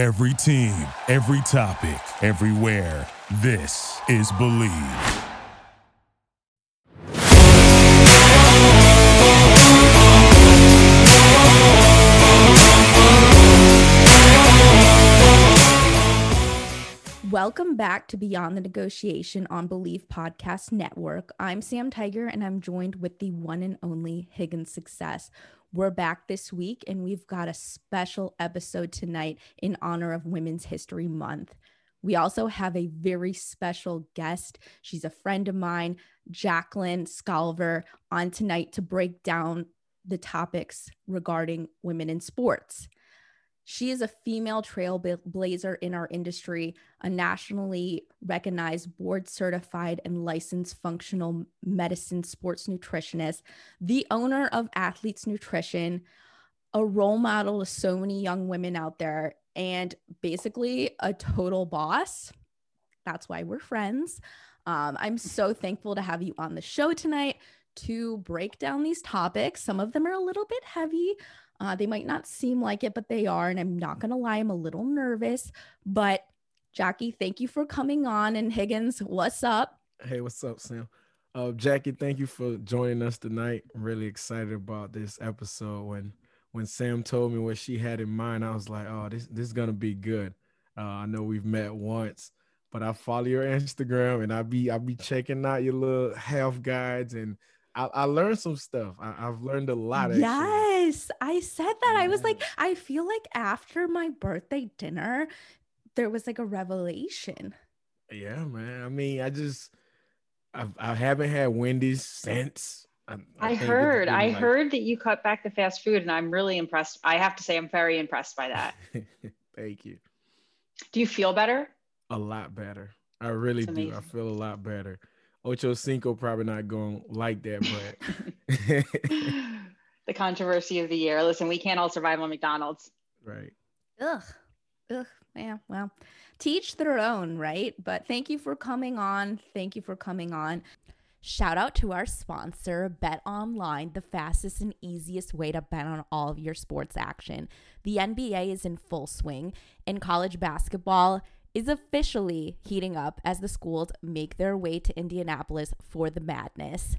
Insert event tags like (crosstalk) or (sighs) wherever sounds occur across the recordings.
Every team, every topic, everywhere. This is Believe. Welcome back to Beyond the Negotiation on Believe Podcast Network. I'm Sam Tiger and I'm joined with the one and only Higgins Success. We're back this week and we've got a special episode tonight in honor of Women's History Month. We also have a very special guest. She's a friend of mine, Jacqueline Scalver, on tonight to break down the topics regarding women in sports. She is a female trailblazer in our industry, a nationally recognized board certified and licensed functional medicine sports nutritionist, the owner of Athletes Nutrition, a role model to so many young women out there, and basically a total boss. That's why we're friends. Um, I'm so thankful to have you on the show tonight to break down these topics. Some of them are a little bit heavy, uh, they might not seem like it, but they are. And I'm not going to lie, I'm a little nervous. But Jackie, thank you for coming on. And Higgins, what's up? Hey, what's up, Sam? Uh, Jackie, thank you for joining us tonight. I'm really excited about this episode. When when Sam told me what she had in mind, I was like, oh, this this is gonna be good. Uh, I know we've met once, but I follow your Instagram and I be I be checking out your little health guides and I, I learned some stuff. I, have learned a lot. Actually. Yes, I said that. Yeah. I was like, I feel like after my birthday dinner, there was like a revelation. Yeah, man. I mean, I just, I've, I haven't had Wendy's since. I, I, I heard, I like... heard that you cut back the fast food, and I'm really impressed. I have to say, I'm very impressed by that. (laughs) Thank you. Do you feel better? A lot better. I really do. I feel a lot better. Ocho Cinco probably not going like that, but (laughs) the controversy of the year. Listen, we can't all survive on McDonald's. Right. Ugh. Ugh. Yeah. Well, teach their own, right? But thank you for coming on. Thank you for coming on. Shout out to our sponsor, Bet Online, the fastest and easiest way to bet on all of your sports action. The NBA is in full swing, and college basketball is officially heating up as the schools make their way to Indianapolis for the madness.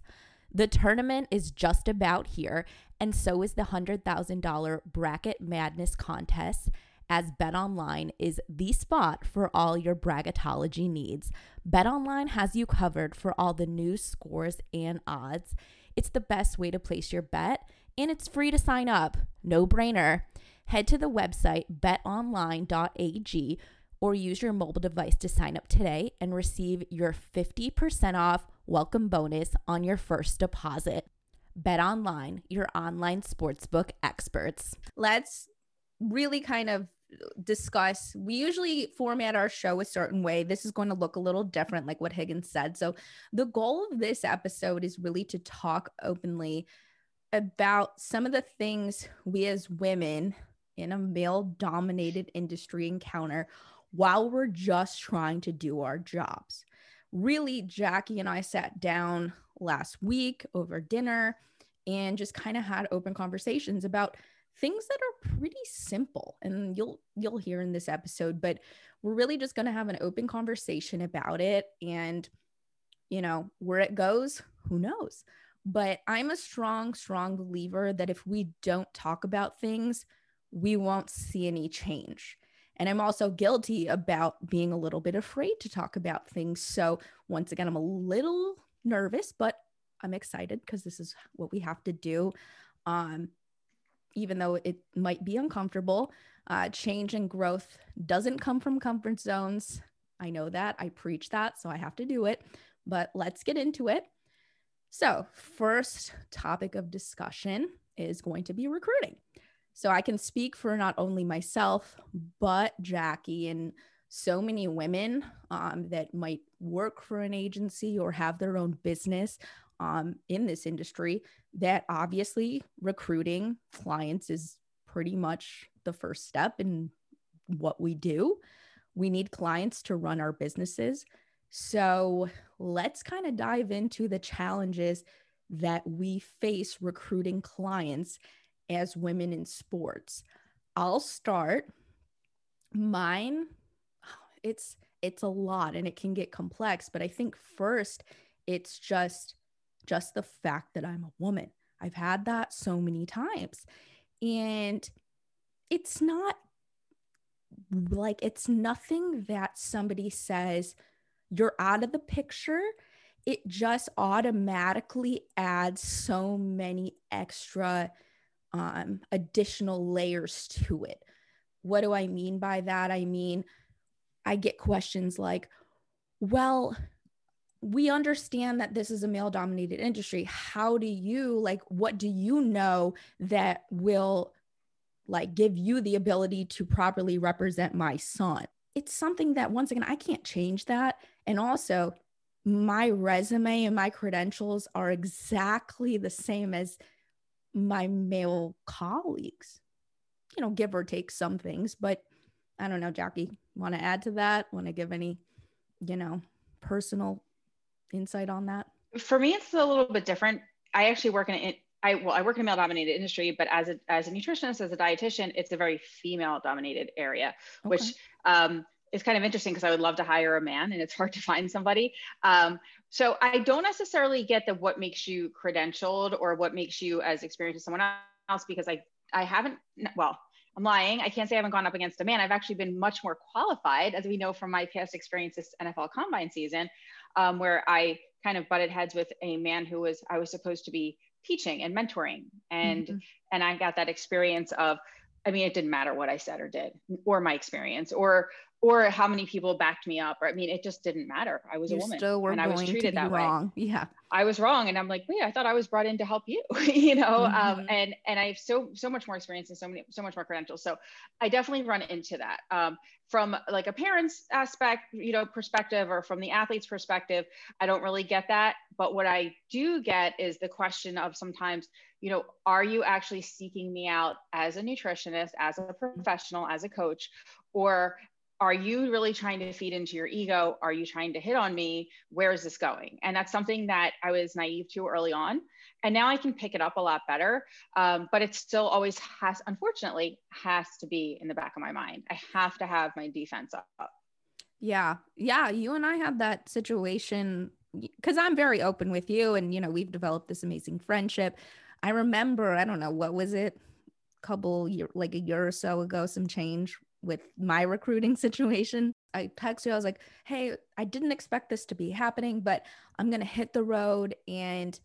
The tournament is just about here, and so is the $100,000 Bracket Madness contest, as BetOnline is the spot for all your bracketology needs. BetOnline has you covered for all the news, scores, and odds. It's the best way to place your bet, and it's free to sign up. No brainer. Head to the website betonline.ag or use your mobile device to sign up today and receive your 50% off welcome bonus on your first deposit. Bet online, your online sportsbook experts. Let's really kind of discuss. We usually format our show a certain way. This is going to look a little different, like what Higgins said. So, the goal of this episode is really to talk openly about some of the things we as women in a male dominated industry encounter while we're just trying to do our jobs. Really, Jackie and I sat down last week over dinner and just kind of had open conversations about things that are pretty simple and you'll you'll hear in this episode but we're really just going to have an open conversation about it and you know where it goes who knows but i'm a strong strong believer that if we don't talk about things we won't see any change and I'm also guilty about being a little bit afraid to talk about things. So, once again, I'm a little nervous, but I'm excited because this is what we have to do. Um, even though it might be uncomfortable, uh, change and growth doesn't come from comfort zones. I know that. I preach that. So, I have to do it. But let's get into it. So, first topic of discussion is going to be recruiting. So I can speak for not only myself, but Jackie and so many women um, that might work for an agency or have their own business um, in this industry that obviously recruiting clients is pretty much the first step in what we do. We need clients to run our businesses. So let's kind of dive into the challenges that we face recruiting clients as women in sports. I'll start Mine, it's it's a lot and it can get complex, but I think first it's just just the fact that I'm a woman. I've had that so many times. And it's not like it's nothing that somebody says you're out of the picture. It just automatically adds so many extra um, additional layers to it. What do I mean by that? I mean, I get questions like, well, we understand that this is a male dominated industry. How do you, like, what do you know that will, like, give you the ability to properly represent my son? It's something that, once again, I can't change that. And also, my resume and my credentials are exactly the same as my male colleagues, you know, give or take some things. But I don't know, Jackie, want to add to that? Want to give any, you know, personal insight on that? For me, it's a little bit different. I actually work in a, I well, I work in a male dominated industry, but as a as a nutritionist, as a dietitian, it's a very female dominated area, okay. which um, is kind of interesting because I would love to hire a man and it's hard to (laughs) find somebody. Um, so I don't necessarily get the what makes you credentialed or what makes you as experienced as someone else because I I haven't well I'm lying. I can't say I haven't gone up against a man. I've actually been much more qualified, as we know from my past experience this NFL Combine season, um, where I kind of butted heads with a man who was I was supposed to be teaching and mentoring, and mm-hmm. and I got that experience of I mean, it didn't matter what I said or did, or my experience, or or how many people backed me up. Or I mean, it just didn't matter. I was you a woman, and I was treated that wrong. way. (laughs) Yeah, I was wrong, and I'm like, wait, I thought I was brought in to help you, (laughs) you know. Um, mm-hmm. Um, and and I have so so much more experience and so many so much more credentials. So I definitely run into that um, from like a parent's aspect, you know, perspective, or from the athlete's perspective. I don't really get that, but what I do get is the question of sometimes you know, are you actually seeking me out as a nutritionist, as a professional, as a coach, or are you really trying to feed into your ego? Are you trying to hit on me? Where is this going? And that's something that I was naive to early on. And now I can pick it up a lot better. Um, but it still always has, unfortunately, has to be in the back of my mind. I have to have my defense up. Yeah. Yeah. You and I had that situation because I'm very open with you. And, you know, we've developed this amazing friendship. I remember, I don't know, what was it? couple year like a year or so ago some change with my recruiting (laughs) situation. I texted you, I was like, hey, I didn't expect this to be happening, but I'm going to hit the road. And,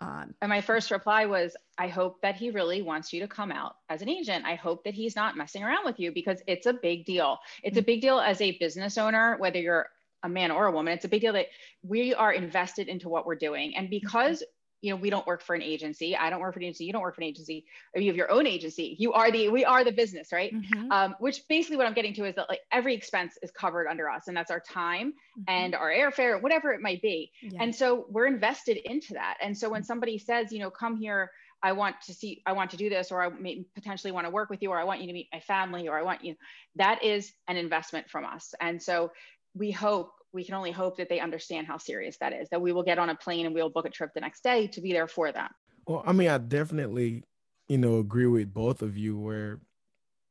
um, and my first reply was, I hope that he really wants you to come out as an agent. I hope that he's not messing around with you because it's a big deal. It's a mm-hmm. big deal as a business owner, whether you're a man or a woman. It's a big deal that we are invested into what we're doing. And because you know, we don't work for an agency. I don't work for an agency. You don't work for an agency. Or you have your own agency. You are the, we are the business, right? Mm-hmm. Um, which basically what I'm getting to is that like every expense is covered under us, and that's our time mm-hmm. and our airfare, whatever it might be. Yeah. And so we're invested into that. And so when somebody says, you know, come here, I want to see, I want to do this, or I may potentially want to work with you, or I want you to meet my family, or I want you, that is an investment from us. And so we hope we can only hope that they understand how serious that is, that we will get on a plane and we'll book a trip the next day to be there for them. Well, I mean, I definitely, you know, agree with both of you where,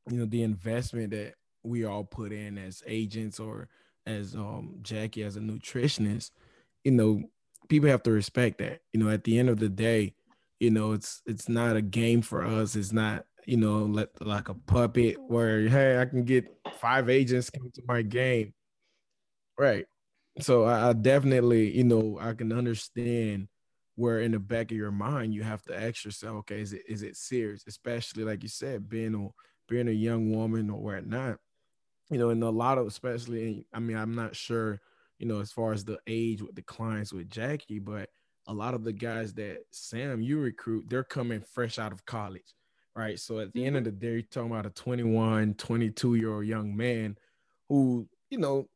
you know, the investment that we all put in as agents or as um Jackie as a nutritionist, you know, people have to respect that. You know, at the end of the day, you know, it's it's not a game for us. It's not, you know, like, like a puppet where hey, I can get five agents come to my game Right. So I, I definitely, you know, I can understand where in the back of your mind you have to ask yourself, okay, is it is it serious? Especially like you said, being a being a young woman or whatnot. You know, and a lot of especially, I mean, I'm not sure, you know, as far as the age with the clients with Jackie, but a lot of the guys that Sam you recruit, they're coming fresh out of college, right? So at the end of mm-hmm. the day, you're talking about a 21, 22 year old young man who, you know,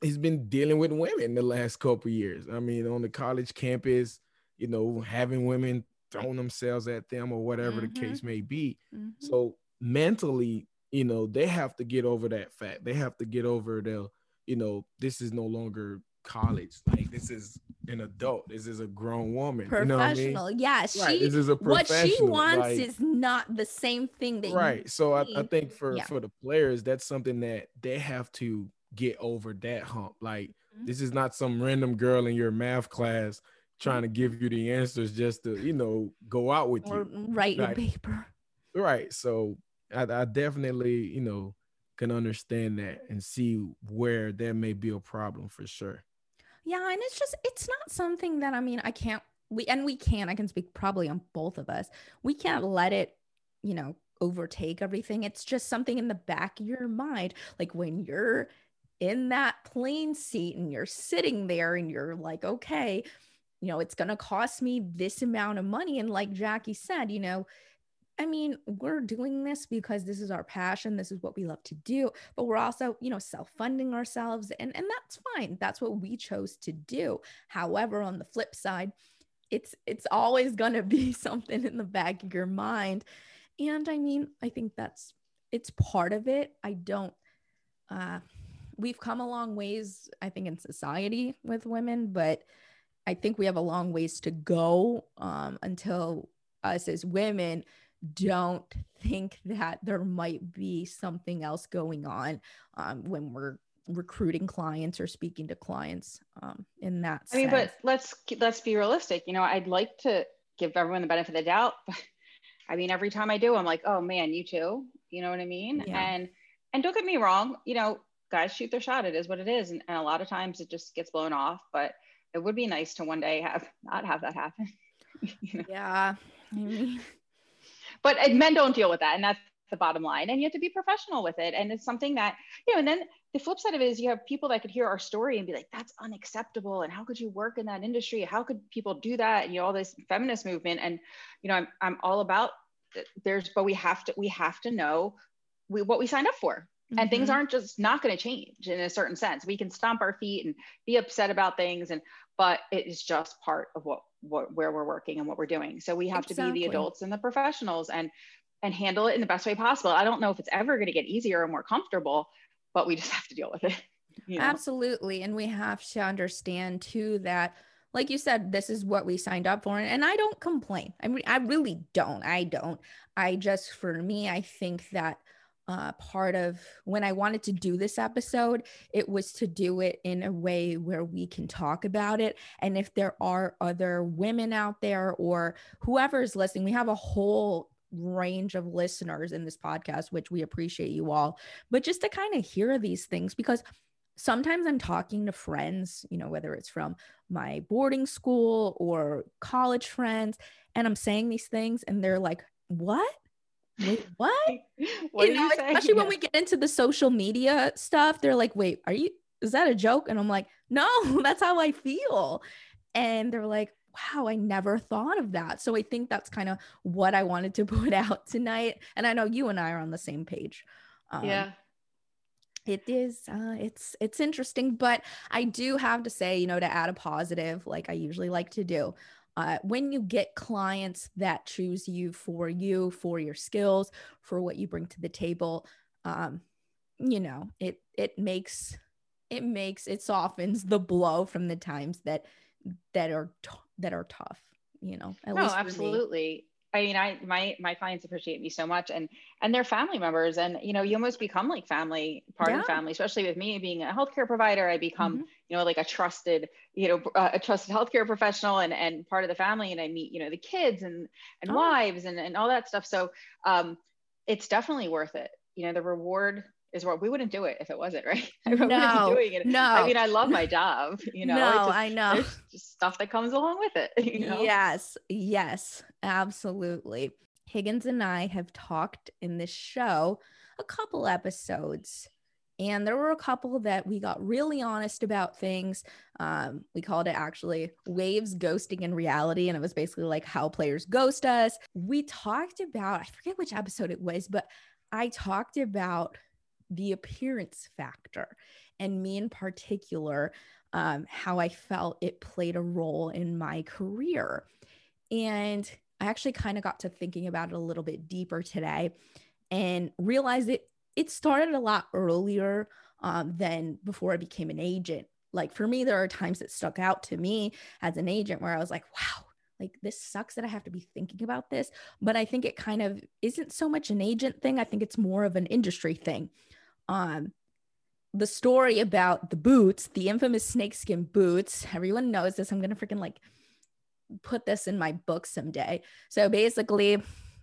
he's been dealing with women the last couple years. I mean, on the college campus, you know, having women throwing themselves at them or whatever mm-hmm. the case may be. Mm-hmm. So mentally, you know, they have to get over that fact. They have to get over the, you know, this is no longer college. Like this is an adult. This is a grown woman. Professional. You know I mean? Yeah. Right. She This is a what she wants like- is not the same thing that you right so I, I think for Yeah. for the players that's something that they have to get over that hump like Mhm. this is not some random girl in your math class trying to give you the answers just to you know go out with or you write your paper. right so I, I definitely you know can understand that and see where there may be a problem for sure Yeah, and it's just it's not something that I mean I can't we and we can I can speak probably on both of us. We can't let it, you know, overtake everything. It's just something in the back of your mind like when you're in that plane seat and you're sitting there and you're like, okay, you know, it's going to cost me this amount of money and like Jackie said, you know, I mean, we're doing this because this is our passion. This is what we love to do, but we're also, you know, self-funding ourselves and and that's fine. That's what we chose to do. However, on the flip side, it's it's always going to be (laughs) something in the back of your mind. And I mean, I think that's it's part of it. I don't uh we've come a long ways I think in society with women, but I think we have a long ways to go um until us as women don't think that there might be something else going on um, when we're recruiting clients or speaking to clients um, in that I mean, but let's let's be realistic. You know, I'd like to give everyone the benefit of the doubt, but (laughs) I mean, every time I do, I'm like, oh man, you too. You know what I mean? Yeah. And and don't get me wrong, you know, guys shoot their shot. It is what it is, and, and a lot of times it just gets blown off. But it would be nice to one day have not have that happen. (laughs) you know? yeah, mean, but uh, men don't deal with that and that's the bottom line and you have to be professional with it and it's something that you know and then the flip side of it is you have people that could hear our story and be like that's unacceptable and how could you work in that industry how could people do that and you know all this feminist movement and you know i'm, I'm all about there's but we have to we have to know we, what we signed up for and things mhm. aren't just not going to change in a certain sense we can stomp our feet and be upset about things and but it is just part of what what where we're working and what we're doing so we have to be the adults and the professionals and and handle it in the best way possible i don't know if it's ever going to get easier or more comfortable but we just have to deal with it (laughs) you know? Absolutely. And we have to understand too that, like you said, this is what we signed up for. And I don't complain. I mean, I really don't. I don't. I just, for me, I think that uh, part of when I wanted to do this episode, it was to do it in a way where we can talk about it. And if there are other women out there or whoever is listening, we have a whole range of listeners in this podcast, which we appreciate you all. But just to kind of hear these things, because sometimes I'm talking to friends, you know, whether it's from my boarding school or college friends, and I'm saying these things, and they're like, What? Wait, what? (laughs) what you know, you say? especially when we get into the social media stuff, they're like, Wait, are you, is that a joke? And I'm like, No, (laughs) that's how I feel. And they're like, Wow, I never thought of that. So I think that's kind of what I wanted to (laughs) put out tonight. And I know you and I are on the same page. Um, yeah it is uh it's it's interesting but i do have to say you know to add a positive like i usually like to do uh, when you get clients that choose you for you for your skills for what you bring to the table um you know it it makes it makes it softens the blow from the times that that are t- that are tough you know at no absolutely i mean i my my clients appreciate me so much and and they're family members and you know you almost become like family part of Yeah. the family especially with me being a healthcare provider i become Mhm. you know like a trusted you know uh, a trusted healthcare professional and and part of the family and i meet you know the kids and and Oh. wives and and all that stuff so um it's definitely worth it you know the reward is what we wouldn't do it if it wasn't (laughs) right I No, doing it no. i mean i love my job you know no just, i know there's just stuff that comes along with it (laughs) you know Yes, yes, absolutely. Higgins and I have talked in this show a couple episodes, and there were a couple that we got really honest about things. Um, we called it actually waves ghosting in reality, and it was basically like how players ghost us. We talked about, I forget which episode it was, but I talked about the appearance factor, and me in particular um, how I felt it played a role in my career. And I actually kind of got to thinking about it a little bit deeper today and realized it it started a lot earlier um, than before I became an agent. like for me, there are times that stuck out to me as an agent where I was like, wow, like this sucks that I have to be thinking about this. But I think it kind of isn't so much an agent thing. I think it's more of an industry thing. Um, the story about the boots, the infamous snakeskin boots, everyone knows this. I'm gonna freaking like put this in my book someday. So basically,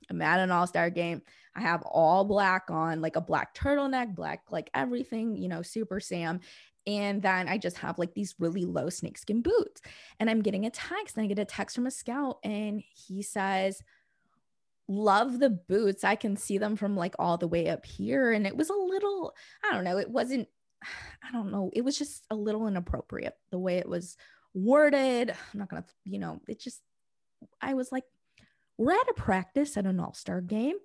I'm at an all-star game. I have all black on, like a black turtleneck, black, like everything, you know, super Sam. And then I just have like these really low snakeskin boots. And I'm getting a text, and I get a text from a scout, and he says, Love the boots. I can see them from like all the way up here. And it was a little, I don't know, it wasn't, (sighs) I don't know, it was just a little inappropriate the way it was worded. (sighs) I'm not gonna, you know, it just, I was like, we're at a practice at an all star game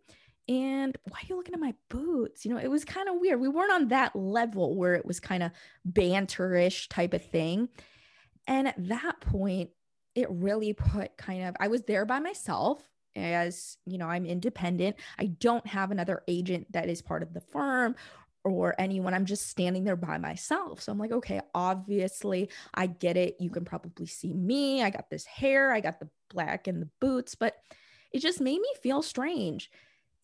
and why are you looking at my boots? You know, it was kind of weird. We weren't on that level where it was kind of banterish type of thing. And at that point, it really put kind of, I was there by myself as, you know, I'm independent. I don't have another agent that is part of the firm or anyone. I'm just standing there by myself. So I'm like, okay, obviously, I get it. You can probably see me. I got this hair, I got the black and the boots, but it just made me feel strange.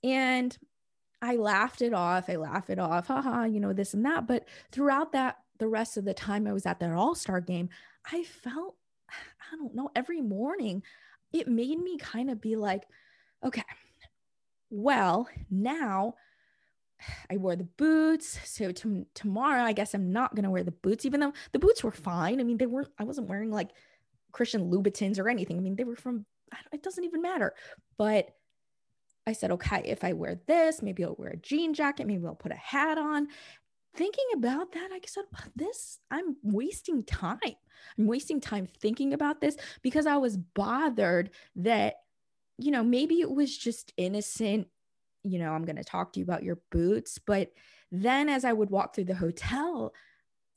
And I laughed it off. I laughed it off, haha, you know, this and that. But throughout that, the rest of the time I was at that all star game, I felt, (sighs) I don't know, every morning it made me kind of be like, okay, well, now I wore the boots. So to, tomorrow, I guess I'm not going to wear the boots, even though the boots were fine. I mean, they weren't, I wasn't wearing like Christian Louboutins or anything. I mean, they were from, it doesn't even matter. But I said, okay, if I wear this, maybe I'll wear a jean jacket, maybe I'll put a hat on. Thinking about that, I said, this, I'm wasting time. I'm wasting time thinking about this because I was bothered that, you know, maybe it was just innocent. You know, I'm going to talk to you about your boots. But then as I would walk through the hotel,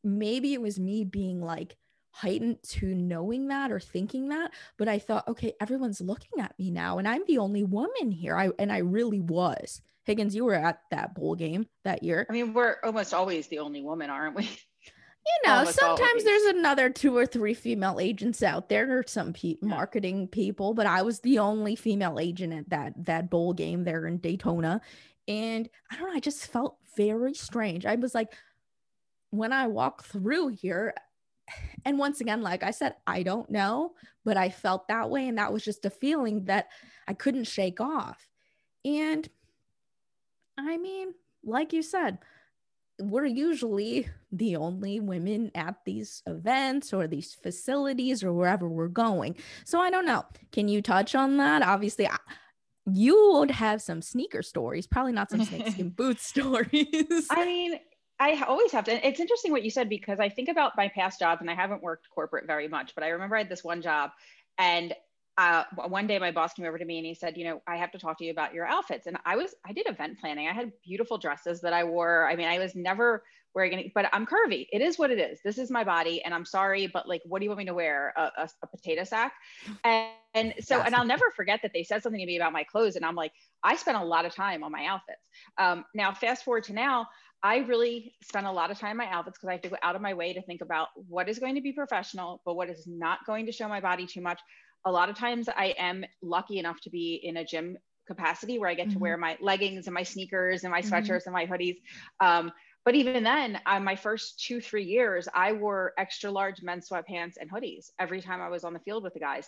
maybe it was me being like, heightened to knowing that or thinking that but i thought okay everyone's looking at me now and i'm the only woman here i and i really was higgins you were at that bowl game that year i mean we're almost always the only woman aren't we (laughs) you know almost sometimes always. there's another two or three female agents out there or some pe- marketing people but i was the only female agent at that that bowl game there in daytona and i don't know i just felt very strange i was like when i walk through here (sighs) and once again, like I said, I don't know, but I felt that way. And that was just a feeling that I couldn't shake off. And I mean, like you said, we're usually the only women at these events or these facilities or wherever we're going. So I don't know. Can you touch on that? Obviously, I, you would have some sneaker stories, probably not some snakeskin (laughs) boot stories. I mean, I always have to. It's interesting what you said because I think about my past jobs and I haven't worked corporate very much, but I remember I had this one job and uh, one day my boss came over to me and he said, you know, I have to talk to you about your outfits. And I was, I did event planning. I had beautiful dresses that I wore. I mean, I was never wearing any, but I'm curvy. It is what it is. This is my body. And I'm sorry, but like, what do you want me to wear? A, a, a potato sack. And, and so, and I'll never forget that they said something to me about my clothes. And I'm like, I spent a lot of time on my outfits. Um, now, fast forward to now, I really spend a lot of time in my outfits because I have to go out of my way to think about what is going to be professional, but what is not going to show my body too much. A lot of times I am lucky enough to be in a gym capacity where I get mm-hmm. to wear my leggings and my sneakers and my mm-hmm. sweatshirts mm-hmm. and my hoodies. Um, but even then, uh, my first two, three years, I wore extra large men's sweatpants and hoodies every time I was on the field with the guys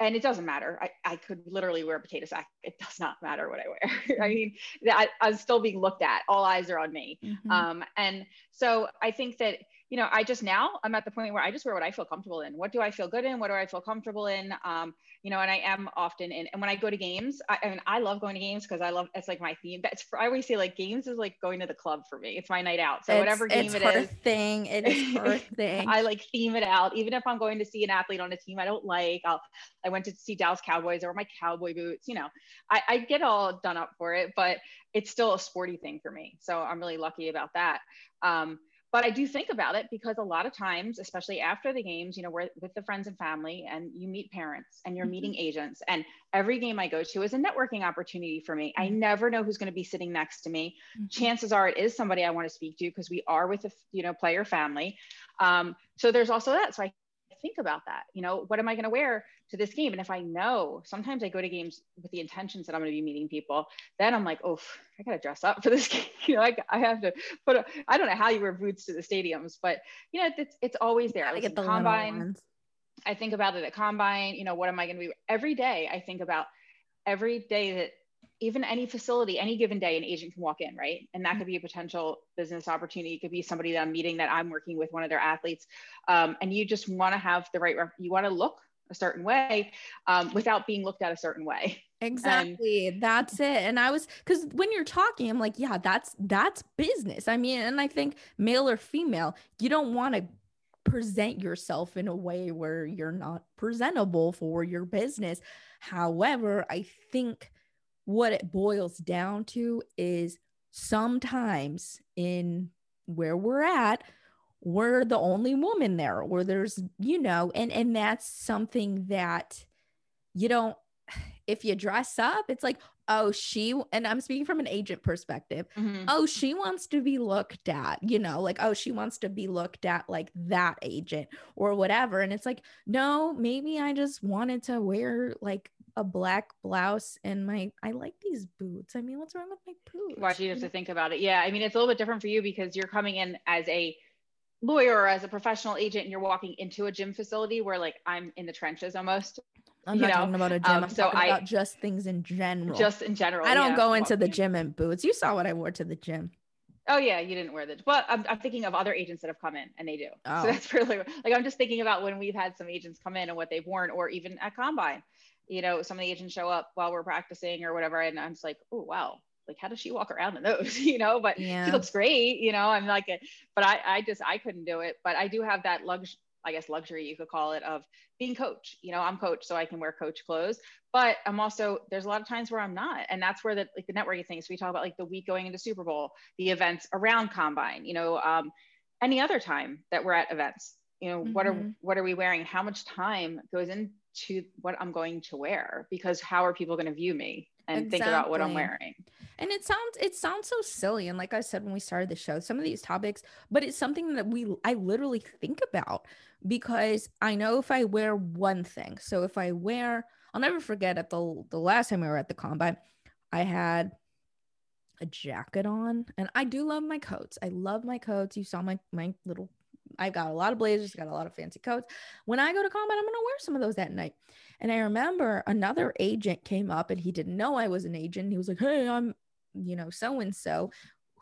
and it doesn't matter. I, I could literally wear a potato sack. It does not matter what I wear. (laughs) I mm-hmm. mean, I, I'm still being looked at. All eyes are on me. Mm-hmm. Um, and so I think that you know, I just now I'm at the point where I just wear what I feel comfortable in. What do I feel good in? What do I feel comfortable in? Um, you know, and I am often in. And when I go to games, I, I mean, I love going to games because I love it's like my theme. That's I always say like games is like going to the club for me. It's my night out. So it's, whatever game it's it her is, thing. It is (laughs) her thing. I like theme it out. Even if I'm going to see an athlete on a team I don't like, I'll. I went to see Dallas Cowboys or my cowboy boots. You know, I, I get all done up for it, but it's still a sporty thing for me. So I'm really lucky about that. Um, but I do think about it because a lot of times, especially after the games, you know, we're with the friends and family and you meet parents and you're mm-hmm. meeting agents. And every game I go to is a networking opportunity for me. I mm-hmm. never know who's going to be sitting next to me. Mm-hmm. Chances are it is somebody I want to speak to because we are with a, you know, player family. Um, so there's also that. So I think about that. You know, what am I going to wear to this game? And if I know, sometimes I go to games with the intentions that I'm going to be meeting people. Then I'm like, oh, I got to dress up for this (laughs) game. you know, I, I have to put. A, I don't know how you wear boots to the stadiums, but you know, it's it's always there. I get the combine. I think about it at combine. You know, what am I going to be every day? I think about every day that even any facility, any given day, an agent can walk in, right? And that could be a potential business opportunity. It could be somebody that I'm meeting that I'm working with, one of their athletes. Um, and you just want to have the right, you want to look a certain way um, without being looked at a certain way. Exactly. And, that's it. And I was because when you're talking, I'm like, yeah, that's that's business. I mean, and I think male or female, you don't want to present yourself in a way where you're not presentable for your business. However, I think what it boils down to is sometimes in where we're at we're the only woman there or there's you know and and that's something that you don't if you dress up it's like oh she and i'm speaking from an agent perspective mm-hmm. oh she wants to be looked at you know like oh she wants to be looked at like that agent or whatever and it's like no maybe i just wanted to wear like a black blouse and my I like these boots. I mean, what's wrong with my boots? Watch you have to think about it. Yeah, I mean, it's a little bit different for you because you're coming in as a lawyer or as a professional agent and you're walking into a gym facility where like I'm in the trenches almost. I'm not know? talking about a gym. Um, I'm so talking I, about just things in general. Just in general. I don't yeah, go into the gym in boots. You saw what I wore to the gym. Oh yeah, you didn't wear the. But I'm, I'm thinking of other agents that have come in and they do. Oh. So that's (laughs) really like I'm just thinking about when we've had some agents come in and what they've worn, or even at combine you know, some of the agents show up while we're practicing or whatever. And I'm just like, oh, wow. Like, how does she walk around in those? (laughs) you know, but yeah. she looks great, you know, I'm like, but I, I just, I couldn't do it. But I do have that luxury, I guess, luxury, you could call it, of being coach. You know, I'm coach, so I can wear coach clothes. But I'm also, there's a lot of times where I'm not. And that's where the, like, the networking things, we talk about like the week going into Super Bowl, the events around Combine, you know, um, any other time that we're at events you know mm-hmm. what are mm-hmm. what are we wearing how much time goes into what I'm going to wear because how are people going to view me and exactly. think about what I'm wearing? And it sounds it sounds so silly and like I said when we started the show some of these topics but it's something that we I literally think about because I know if I wear one thing. So if I wear I'll never forget at the the last time we were at the combine I had a jacket on and I do love my coats. I love my coats. You saw my my little I've got a lot of blazers, got a lot of fancy coats. When I go to combine, I'm going to wear some of those that night. And I remember another agent came up and he didn't know I was an agent. He was like, Hey, I'm, you know, so and so.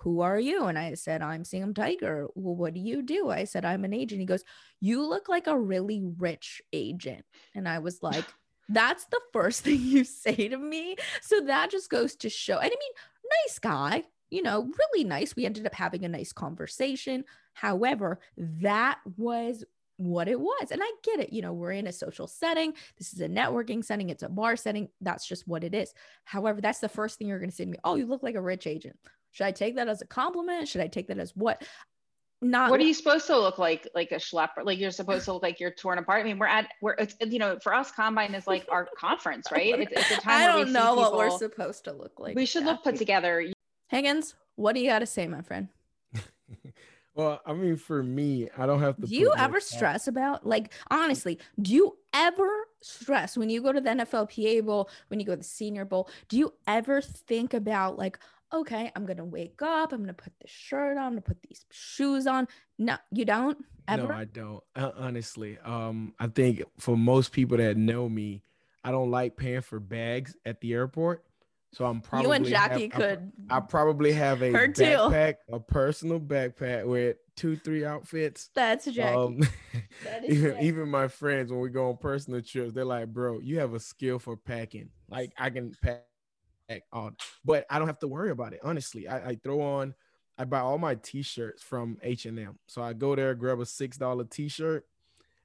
Who are you? And I said, I'm Sam Tiger. Well, what do you do? I said, I'm an agent. He goes, You look like a really rich agent. And I was (sighs) like, That's the first (laughs) thing you say to me. So that just goes to show. And I mean, nice guy, you know, really nice. We ended up having a nice conversation. However, that was what it was. And I get it. You know, we're in a social setting. This is a networking setting. It's a bar setting. That's just what it is. However, that's the first thing you're going to say to me. Oh, you look like a rich agent. Should I take that as a compliment? Should I take that as what? Not what are you supposed to look like? Like a schlepper? Like you're supposed to look like you're torn apart? I mean, we're at, we're, it's, you know, for us, Combine is like our conference, (laughs) right? It's, it's a time I don't know what we're supposed to look like. We should look put together. Higgins, what do you got to say, my friend? Well, I mean, for me, I don't have to. Do you ever stress about, like, honestly, do you ever stress when you go to the NFLPA Bowl, when you go to the Senior Bowl? Do you ever think about, like, okay, I'm gonna wake up, I'm gonna put this shirt on, I'm gonna put these shoes on? No, you don't ever. No, I don't. Uh, honestly, um, I think for most people that know me, I don't like paying for bags at the airport. So I'm probably you and Jackie have, could. I, I, probably have a backpack, too. a personal backpack with two, three outfits. That's Jackie. Um, (laughs) that even Jackie. even my friends when we go on personal trips, they're like, "Bro, you have a skill for packing. Like I can pack on, but I don't have to worry about it. Honestly, I, I throw on. I buy all my t-shirts from H and M. So I go there, grab a six dollar t-shirt,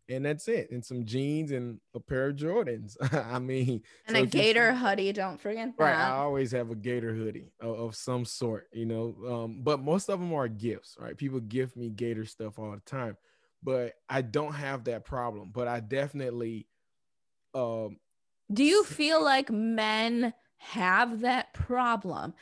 and that's it, and some jeans and a pair of Jordans. (laughs) I mean, and so a gator you, hoodie. Don't forget that. Right, I always have a gator hoodie of, of some sort, you know. Um, but most of them are gifts, right? People gift me gator stuff all the time, but I don't have that problem. But I definitely, um, do you feel like men have that problem?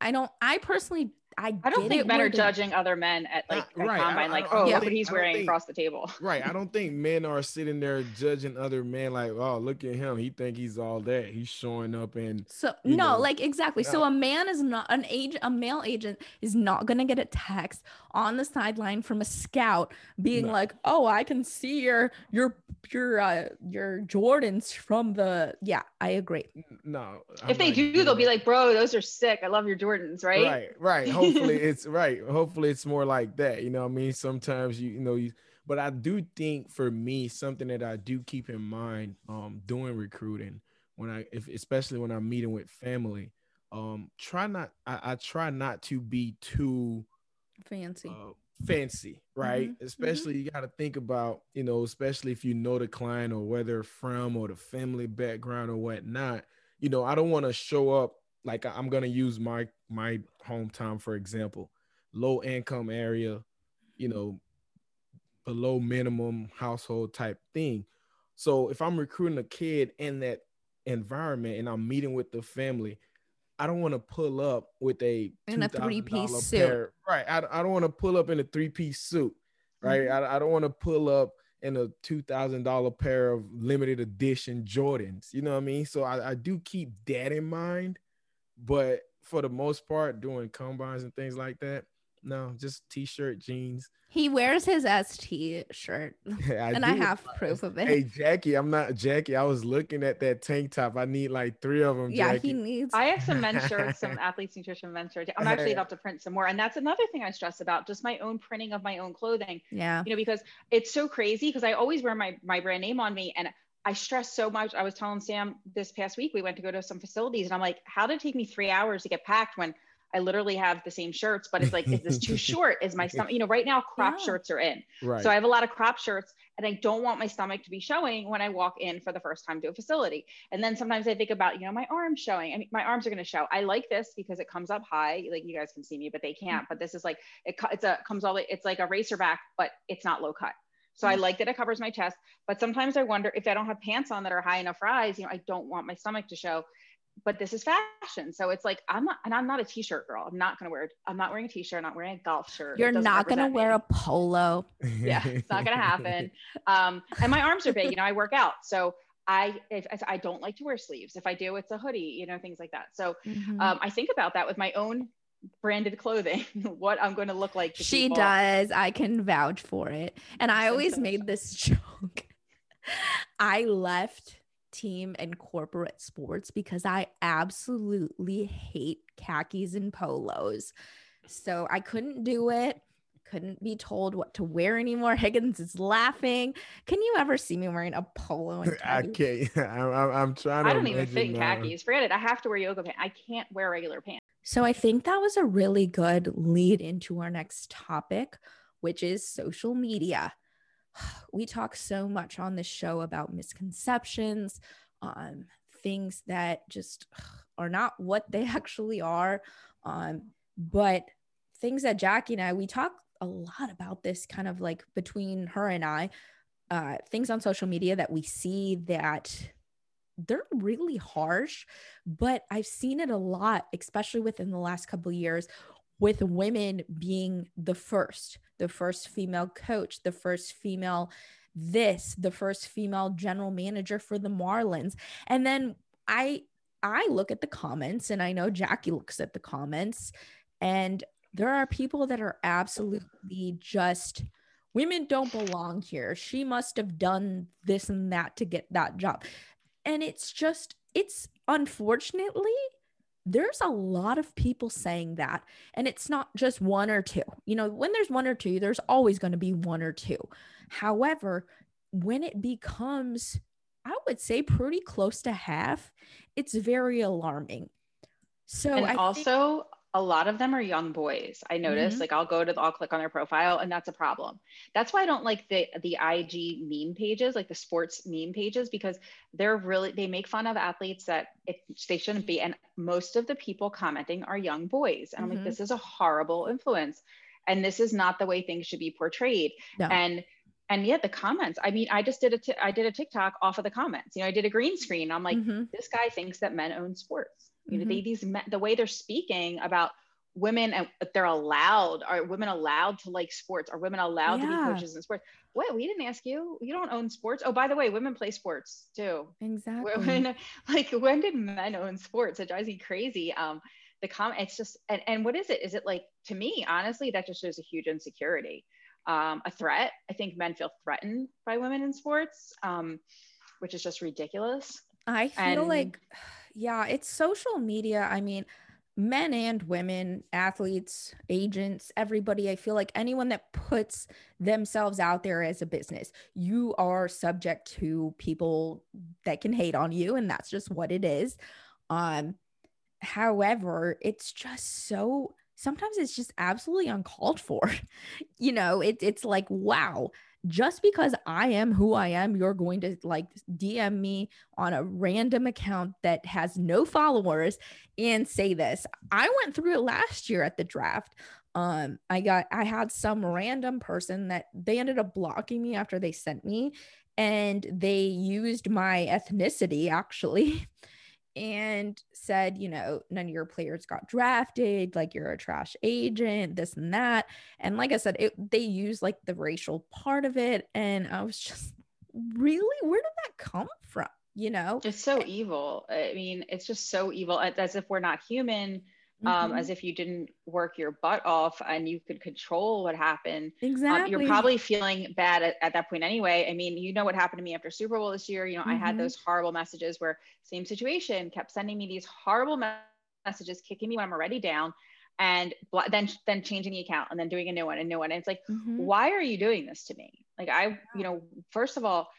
I don't. I personally I, I don't think men are judging other men at like uh, right. combine, like, oh, look what he's wearing think, across the table. (laughs) Right. I don't think men are sitting there judging other men like, oh, look at him. He think he's all that. He's showing up and so no, know, like exactly. So a man is not an age, a male agent is not gonna get a text on the sideline from a scout being no. like, oh, I can see your your your uh your Jordans from the yeah, I agree. No. I'm if they do, they'll be like, bro, those are sick. I love your Jordans, right? Right, right (laughs) hopefully (laughs) it's right. Hopefully it's more like that. You know I mean? Sometimes you, you know, you but I do think for me, something that I do keep in mind um doing recruiting when I if especially when I'm meeting with family, um, try not I, I try not to be too fancy. Uh, fancy, right? Mm-hmm. Especially mm-hmm. you got to think about, you know, especially if you know the client or whether from or the family background or whatnot. You know, I don't want to show up like I'm gonna use my my hometown for example, low income area, you know, below minimum household type thing. So if I'm recruiting a kid in that environment and I'm meeting with the family, I don't want to pull up with a in a three piece suit. Right. I, I don't want to pull up in a three piece suit. Right. Mm-hmm. I, I don't want to pull up in a two thousand dollar pair of limited edition Jordans. You know what I mean? So I, I do keep that in mind but for the most part, doing combines and things like that, no, just t-shirt, jeans. He wears his ST shirt, (laughs) I and do. I have proof of it. Hey, Jackie, I'm not Jackie. I was looking at that tank top. I need like three of them. Yeah, Jackie. he needs. I have some men's shirts, some (laughs) athletes nutrition men's shirts. I'm actually about to print some more, and that's another thing I stress about, just my own printing of my own clothing. Yeah, you know, because it's so crazy because I always wear my my brand name on me, and I stress so much. I was telling Sam this past week, we went to go to some facilities and I'm like, how did it take me three hours to get packed when I literally have the same shirts, but it's like, is this too (laughs) short? Is my stomach, you know, right now crop yeah. shirts are in. Right. So I have a lot of crop shirts and I don't want my stomach to be showing when I walk in for the first time to a facility. And then sometimes I think about, you know, my arms showing. I mean, my arms are going to show. I like this because it comes up high. Like you guys can see me, but they can't. Mm-hmm. But this is like, it, it's a, comes all the, it's like a racer back, but it's not low cut. So I mm. like that it covers my chest, but sometimes I wonder if I don't have pants on that are high enough rise, you know, I don't want my stomach to show. But this is fashion. So it's like I'm not and I'm not a t-shirt girl. I'm not gonna wear I'm not wearing a t-shirt, I'm not wearing a golf shirt. You're not gonna wear me. a polo. yeah, it's not gonna happen. (laughs) Um, and my arms are big, you know, I work out. So I if, if, I don't like to wear sleeves. If I do, it's a hoodie, you know, things like that. So mm-hmm. um, I think about that with my own branded clothing (laughs) what i'm going to look like she people. does. I can vouch for it. And i always made this (laughs) joke. I left team and corporate sports because i absolutely hate khakis and polos. So i couldn't do it couldn't be told what to wear anymore. (laughs) Higgins is laughing. Can you ever see me wearing a polo? And (laughs) I can't. (laughs) I'm, I'm, trying to. I don't even fit in khakis. Forget it. I have to wear yoga pants. I can't wear regular pants. So I think that was a really good lead into our next topic, which is social media. (sighs) We talk so much on this show about misconceptions, um, things that just (sighs) are not what they actually are, um, but things that Jackie and I we talk a lot about this kind of like between her and I, uh, things on social media that we see that they're really harsh, but I've seen it a lot, especially within the last couple years with women being the first, the first female coach, the first female this, the first female general manager for the Marlins. And then I I look at the comments and I know Jackie looks at the comments and there are people that are absolutely just women don't belong here. She must have done this and that to get that job. And it's just it's unfortunately there's a lot of people saying that. And it's not just one or two. You know when there's one or two there's always going to be one or two. However when it becomes i would say pretty close to half it's very alarming. So and I also think- a lot of them are young boys. I notice mm-hmm. like I'll go to I'll click on their profile and that's a problem. That's why I don't like the the IG meme pages, like the sports meme pages because they're really they make fun of athletes that it, they shouldn't be and most of the people commenting are young boys. And mm-hmm. I'm like mm-hmm. this is a horrible influence and this is not the way things should be portrayed. No. And and yet the comments i mean i just did a t- I did a tiktok off of the comments you know i did a green screen i'm like mm-hmm. this guy thinks that men own sports you know mm-hmm. they, these men, the way they're speaking about women and they're allowed are women allowed to like sports? Are women allowed yeah. to be coaches in sports? What? We didn't ask you. You don't own sports? Oh by the way women play sports too. Exactly. When (laughs) like when did men own sports? It drives me crazy. Um the comment it's just and, and what is it? Is it like to me honestly that just shows a huge insecurity. Um, a threat. I think men feel threatened by women in sports um, which is just ridiculous. I feel and, like yeah it's social media i mean men and women, athletes, agents, everybody, I feel like anyone that puts themselves out there as a business, you are subject to people that can hate on you and that's just what it is. Um however, it's just so sometimes it's just absolutely uncalled for. (laughs) you know, it, it's like, wow, just because I am who I am, you're going to like DM me on a random account that has no followers and say this. I went through it last year at the draft. Um, I got, I had some random person that they ended up blocking me after they sent me and they used my ethnicity actually (laughs) and said, you know, none of your players got drafted, like you're a trash agent, this and that. And like I said, it, they use like the racial part of it. And I was just, really? Where did that come from? You know, it's so evil. I mean, it's just so evil as if we're not human um, mm-hmm. as if you didn't work your butt off and you could control what happened. Exactly. Um, you're probably feeling bad at, at, that point anyway. I mean, you know what happened to me after Super Bowl this year. You know, mm-hmm. I had mm-hmm. those horrible messages where same situation kept sending me these horrible me- messages, kicking me when I'm already down, and bl- then then changing the account and then doing a new one and new one. And it's like, mm-hmm. why are you doing this to me? Like I, you know, first of all,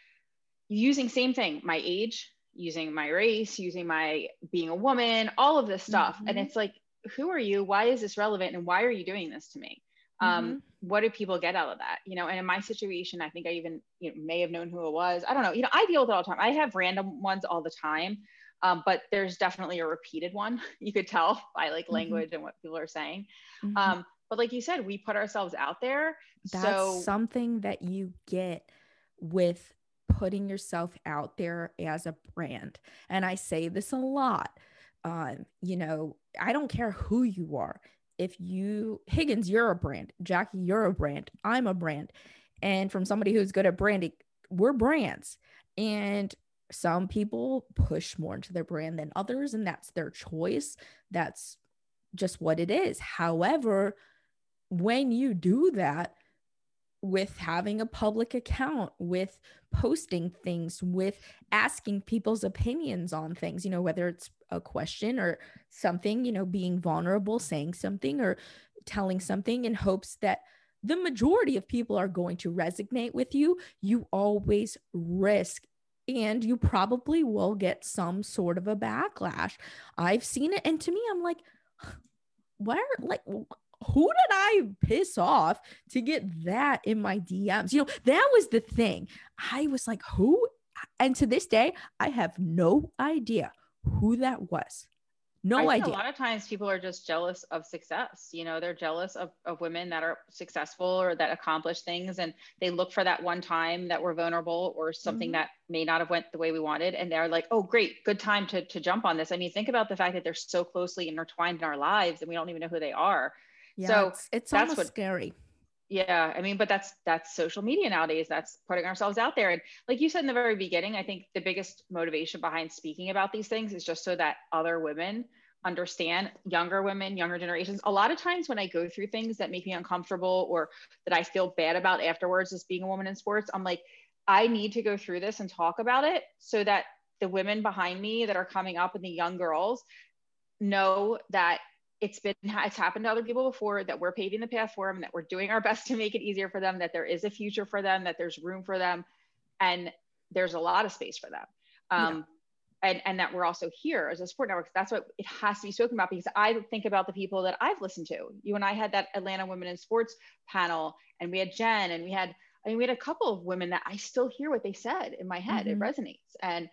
using same thing, my age, using my race, using my being a woman, all of this stuff. Mm-hmm. And it's like, who are you? Why is this relevant? And why are you doing this to me? Um, mm-hmm. what do people get out of that? You know, and in my situation, I think I even you know, may have known who it was. I don't know. You know, I deal with it all the time. I have random ones all the time. Um, but there's definitely a repeated one. (laughs) You could tell by like mm-hmm. language mm-hmm. and what people are saying. Mm-hmm. Um, but like you said, we put ourselves out there. That's so something that you get with putting yourself out there as a brand. And I say this a lot um, you know, I don't care who you are. If you, Higgins, you're a brand. Jackie, you're a brand. I'm a brand. And from somebody who's good at branding, we're brands. And some people push more into their brand than others, and that's their choice. That's just what it is. However, when you do that, with having a public account, with posting things, with asking people's opinions on things, you know, whether it's a question or something, you know, being vulnerable, saying something or telling something in hopes that the majority of people are going to resonate with you, you always risk and you probably will get some sort of a backlash. I've seen it. And to me, I'm like, where, like, who did I piss off to get that in my DMs? You know, that was the thing. I was like, who? And to this day, I have no idea who that was. No idea. A lot of times people are just jealous of success. You know, they're jealous of, of women that are successful or that accomplish things and they look for that one time that we're vulnerable or something mm-hmm. that may not have went the way we wanted. And they're like, oh, great, good time to, to jump on this. I mean, think about the fact that they're so closely intertwined in our lives and we don't even know who they are. Yeah, so it's, it's that's almost what, scary. Yeah, I mean, but that's that's social media nowadays. That's putting ourselves out there. And like you said in the very beginning, I think the biggest motivation behind speaking about these things is just so that other women understand younger women younger generations a lot of times when i go through things that make me uncomfortable or that i feel bad about afterwards as being a woman in sports i'm like i need to go through this and talk about it so that the women behind me that are coming up and the young girls know that it's been it's happened to other people before that we're paving the path for them that we're doing our (laughs) best to make it easier for them that there is a future for them that there's room for them and there's a lot of space for them um, and, and that we're also here as a support network. That's what it has to be spoken about because I think about the people that I've listened to. You and I had that Atlanta Women in Sports panel, and we had Jen, and we had I mean we had a couple of women that I still hear what they said in my head. Mm-hmm. It resonates, and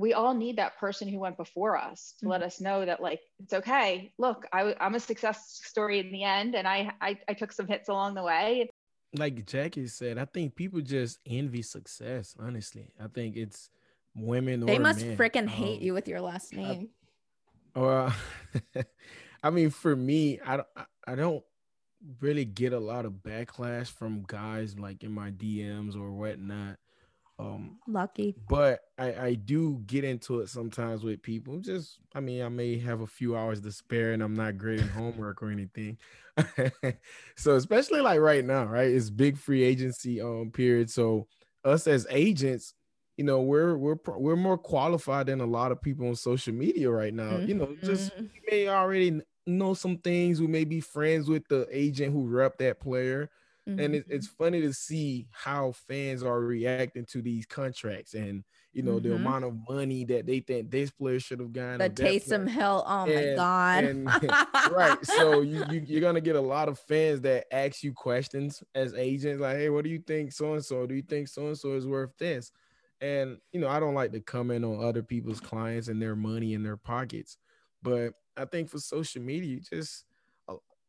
we all need that person who went before us to mm-hmm. let us know that like it's okay. Look, I, I'm a success story in the end, and I, I I took some hits along the way. Like Jackie said, I think people just envy success. Honestly, I think it's women they must freaking hate um, you with your last name well (laughs) i mean for me i don't i don't really get a lot of backlash from guys like in my dms or whatnot um lucky. but i i do get into it sometimes with people. Just i mean i may have a few hours to spare and i'm not grading homework or anything. (laughs) So especially like right now right? It's big free agency um period. So us as agents you know we're we're we're more qualified than a lot of people on social media right now. Mm-hmm. you know just mm-hmm. we may already know some things. We may be friends with the agent who rep that player mm-hmm. and it, it's funny to see how fans are reacting to these contracts and you know the mm-hmm. amount of money that they think this player should have gotten the Taysom Hill oh and, my god. and, (laughs) right. So you, you you're gonna get a lot of fans that ask you questions as agents like hey what do you think so and so do you think so and so is worth this? And you know, I don't like to comment on other people's clients and their money in their pockets, but I think for social media, you just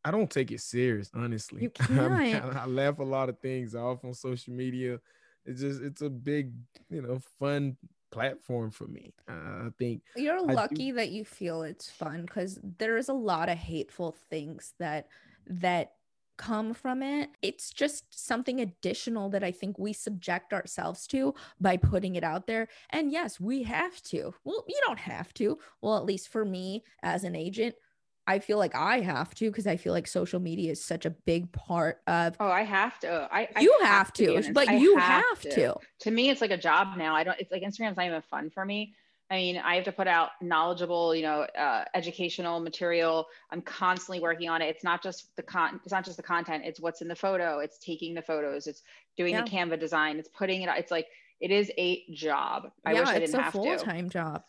I don't take it serious, honestly. You (laughs) can't. I, I laugh a lot of things off on social media. It's just it's a big, you know, fun platform for me. Uh, I think you're I lucky do- that you feel it's fun because there is a lot of hateful things that that come from it. It's just something additional that I think we subject ourselves to by putting it out there. And yes, we have to. Well, you don't have to. Well, at least for me as an agent, I feel like I have to because I feel like social media is such a big part of. Oh, I have to. I you I have, have, to, to but I you have, have to. to. To me, it's like a job now. I don't. It's like Instagram's not even fun for me. I mean, I have to put out knowledgeable, you know, uh, educational material. I'm constantly working on it. It's not just the con. It's not just the content. It's what's in the photo. It's taking the photos. It's doing yeah. the Canva design. It's putting it. It's like it is a job. I yeah, wish I didn't have to. It's a full time job.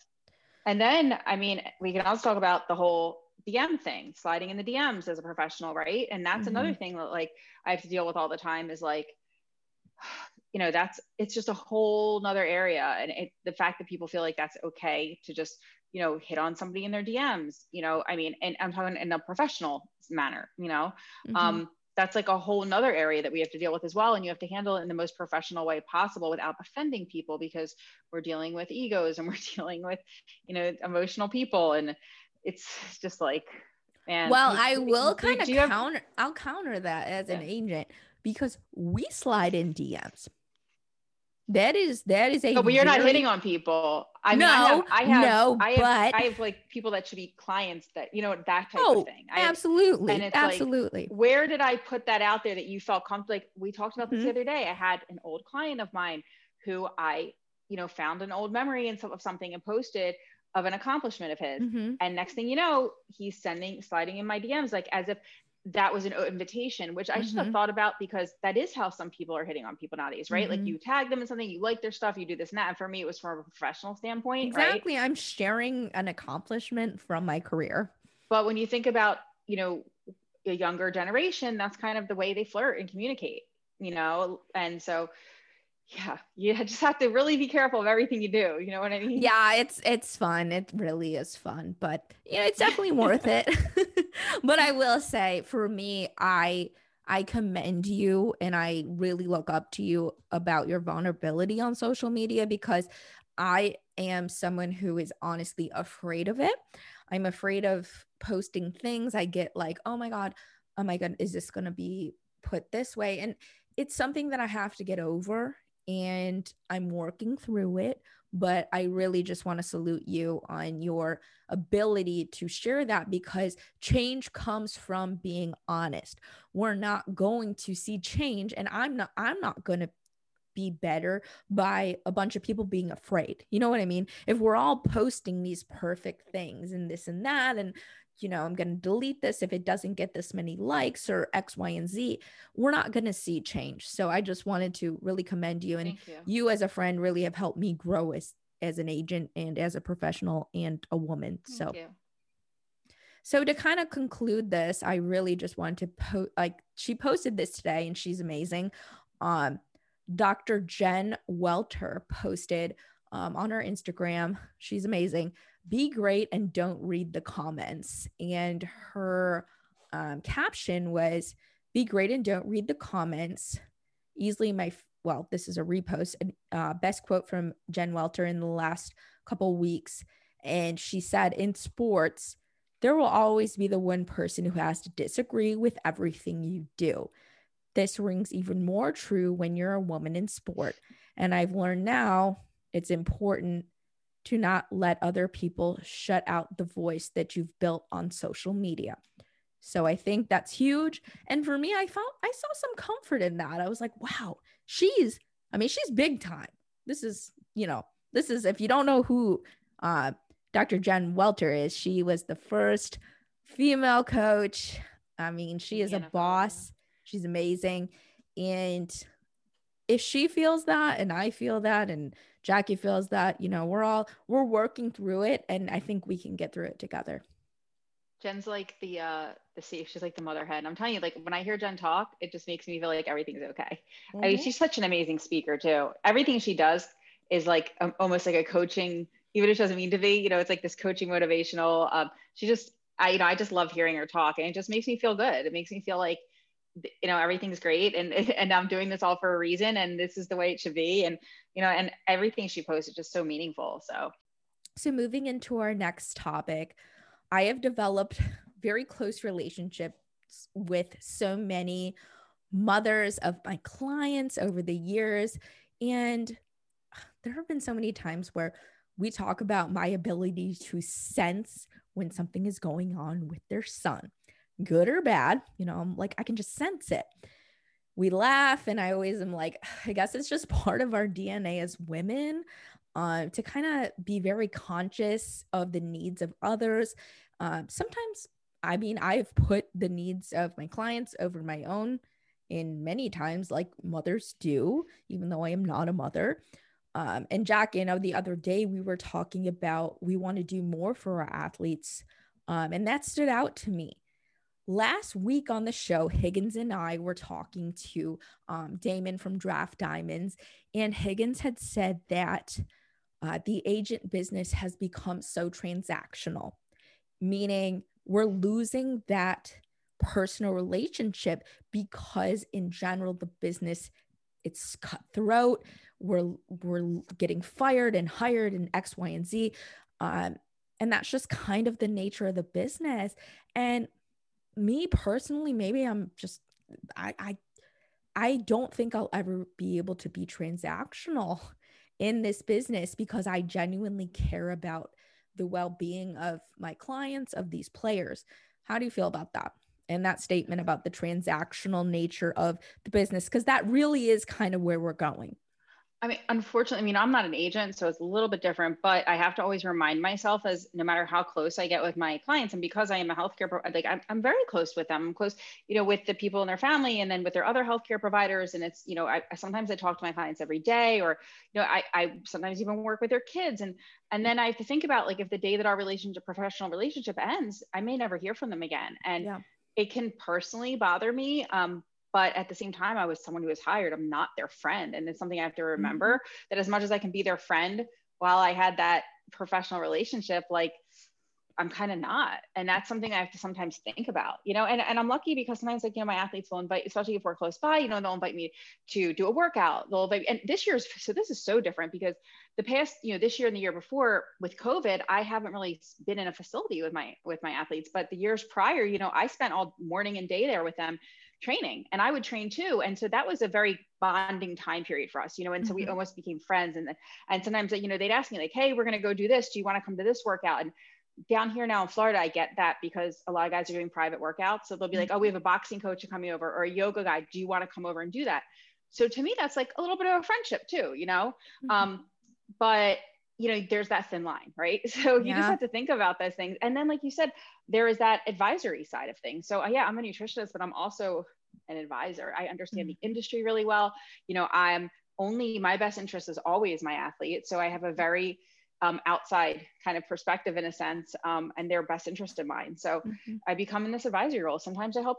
And then, I mean, we can also talk about the whole DM thing, sliding in the DMs as a professional, right? And that's mm-hmm. another thing that like I have to deal with all the time is like (sighs) you know that's it's just a whole nother area and it, the fact that people feel like that's okay to just you know hit on somebody in their dms you know i mean and i'm talking in a professional manner you know mm-hmm. um that's like a whole nother area that we have to deal with as well and you have to handle it in the most professional way possible without offending people because we're dealing with egos and we're (laughs) dealing with you know emotional people and it's (laughs) just like man well i will kind of counter have, i'll counter that as yeah. an agent because we slide in dms that is that is a. But you're very... not hitting on people. I no, mean, I have, I have, no, I have, but I have like people that should be clients that you know that type oh, of thing. I absolutely, have, absolutely. Like, where did I put that out there that you felt comfortable? Like we talked about this mm-hmm. the other day. I had an old client of mine who I, you know, found an old memory and of something and posted of an accomplishment of his. Mm-hmm. And next thing you know, he's sending, sliding in my DMs like as if that was an invitation, which I mm-hmm. should have thought about because that is how some people are hitting on people nowadays, right? Mm-hmm. Like you tag them in something, you like their stuff, you do this and that. And for me, it was from a professional standpoint. Exactly. Right? I'm sharing an accomplishment from my career. But when you think about, you know, a younger generation, that's kind of the way they flirt and communicate, you know? And so yeah you just have to really be careful of everything you do you know what i mean? Yeah it's it's fun it really is fun but you know it's definitely (laughs) worth it. (laughs) But i will say for me i i commend you and i really look up to you about your vulnerability on social media because i am someone who is honestly afraid of it. I'm afraid of posting things. I get like oh my god oh my god is this going to be put this way? And it's something that I have to get over and I'm working through it. But I really just want to salute you on your ability to share that because change comes from being honest. We're not going to see change, and I'm not, I'm not going to be better by a bunch of people being afraid. You know what I mean? If we're all posting these perfect things and this and that, and you know, I'm going to delete this if it doesn't get this many likes or X, Y, and Z, we're not going to see change. So I just wanted to really commend you. And you. you. as a friend really have helped me grow as as an agent and as a professional and a woman. Thank so you. so to kind of conclude this, I really just wanted to post like she posted this today and she's amazing. Um Dr. Jen Welter posted um, on her Instagram. She's amazing. Be great and don't read the comments. And her um, caption was Be great and don't read the comments. Easily my, well, this is a repost, uh, best quote from Jen Welter in the last couple weeks. And she said, In sports, there will always be the one person who has to disagree with everything you do. This rings even more true when you're a woman in sport. And I've learned now it's important to not let other people shut out the voice that you've built on social media. So I think that's huge. And for me, I found I saw some comfort in that. I was like, wow, she's, I mean, she's big time. This is, you know, this is, if you don't know who uh, Dr. Jen Welter is, she was the first female coach. I mean, she is a boss. She's amazing. And if she feels that and I feel that and Jackie feels that, you know, we're all we're working through it and I think we can get through it together. Jen's like the uh the safe, she's like the mother hen. I'm telling you, like when I hear Jen talk, it just makes me feel like everything's okay. Mm-hmm. I mean, mm-hmm. she's such an amazing speaker too. Everything she does is like um, almost like a coaching, even if she doesn't mean to be, you know, it's like this coaching motivational. Um, she just I, you know, I just love hearing her talk and it just makes me feel good. It makes me feel like you know everything's great and (laughs) and i'm doing this all for a reason and this is the way it should be and you know and everything she posts is just so meaningful so. So moving into our next topic i have developed (laughs) very close relationships with so many mothers of my clients over the years and there have been so many times where we talk about my ability to sense when something is going on with their son good or bad. You know, I'm like, I can just sense it. We laugh, and I always am like, (sighs) I guess it's just (laughs) part of our DNA as women uh, to kind of be very conscious of the needs of others. Uh, sometimes, I mean, I've put the needs of my clients over my own in many times, like mothers do, even though I am not a mother. Um, and Jack, you know, the other day we were talking about we want to do more for our athletes. Um, and that stood out to me last week on the show, Higgins and I were talking to um, Damon from Draft Diamonds, and Higgins had said that uh, the agent business has become so transactional, meaning we're losing that personal relationship because, in general, the business it's cutthroat. We're we're getting fired and hired and X, Y, and Z. Um, and that's just kind of the nature of the business. And me personally, maybe I'm just I I I don't think I'll ever be able to be transactional in this business because I genuinely care about the well-being of my clients of these players. How do you feel about that? And that statement about the transactional nature of the business because that really is kind of where we're going. I mean, unfortunately, I mean, I'm not an agent, so it's a little bit different, but I have to always remind myself as no matter how close I get with my clients, and because I am a healthcare, pro- like I'm, I'm very close with them. I'm close, you know, with the people in their family and then with their other healthcare providers. And it's, you know, I, sometimes I talk to my clients every day, or, you know, I, I sometimes even work with their kids. And, and then I have to think about like, if the day that our relationship, professional relationship ends, I may never hear from them again. And yeah. it can personally bother me. Um, but at the same time i was someone who was hired. I'm not their friend. And it's something i have to remember mm-hmm. that as much as i can be their friend while i had that professional relationship like i'm kind of not. And that's something i have to sometimes think about you know? And, and i'm lucky because sometimes like you know my athletes will invite especially if we're close by you know they'll invite me to do a workout. They'll invite and this year's so this is so different because the past you know this year and the year before with covid i haven't really been in a facility with my with my athletes. But the years prior you know i spent all morning and day there with them training and I would train too. And so that was a very bonding time period for us, you know, and so mm-hmm. we almost became friends. And, and sometimes, you know, they'd ask me like, Hey, we're going to go do this. Do you want to come to this workout? And down here now in Florida, I get that because a lot of guys are doing private workouts. So they'll be like, Oh, we have a boxing coach coming over or a yoga guy. Do you want to come over and do that? So to me, that's like a little bit of a friendship too, you know? Mm-hmm. Um, but you know there's that thin line right (laughs) so you yeah. just have to think about those things and then like you said there is that advisory side of things so uh, yeah i'm a nutritionist but i'm also an advisor i understand mm-hmm. the industry really well you know i'm only my best interest is always my athlete so i have a very um, outside kind of perspective in a sense um, and their best interest in mind. So mm-hmm. I become in this advisory role. Sometimes I help,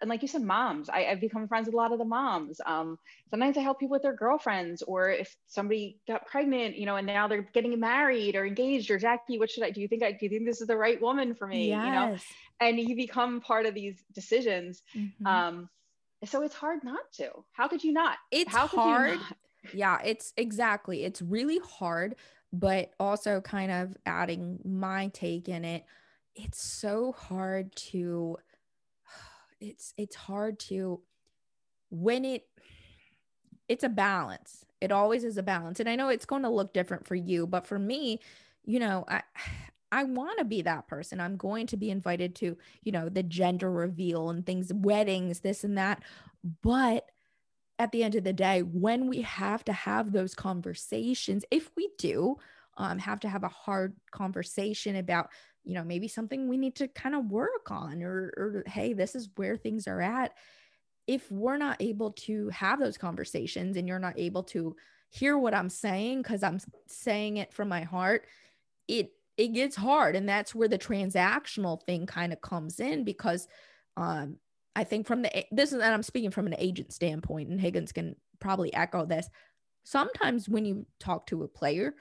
and like you said, moms. I, have become friends with a lot of the moms. Um, sometimes I help people with their girlfriends, or if somebody got pregnant, you know, and now they're getting married or engaged, or Jackie, what should I do? You think I do you think this is the right woman for me? Yes. You know, and you become part of these decisions. Mm-hmm. Um, so it's hard not to. How could you not? It's How hard. Yeah, it's exactly. It's really hard but also kind of adding my take in it it's so hard to it's it's hard to when it it's a balance. It always is a balance. And i know it's going to look different for you but for me you know i i want to be that person. I'm going to be invited to you know the gender reveal and things weddings this and that. But at the end of the day, when we have to have those conversations, if we do, um, have to have a hard conversation about, you know, maybe something we need to kind of work on, or, or hey, this is where things are at. If we're not able to have those conversations and you're not able to hear what I'm saying because I'm saying it from my heart, it it gets hard, and that's where the transactional thing kind of comes in because um, I think from the this is and I'm speaking from an agent standpoint, and Higgins can probably echo this. Sometimes when you talk to a player,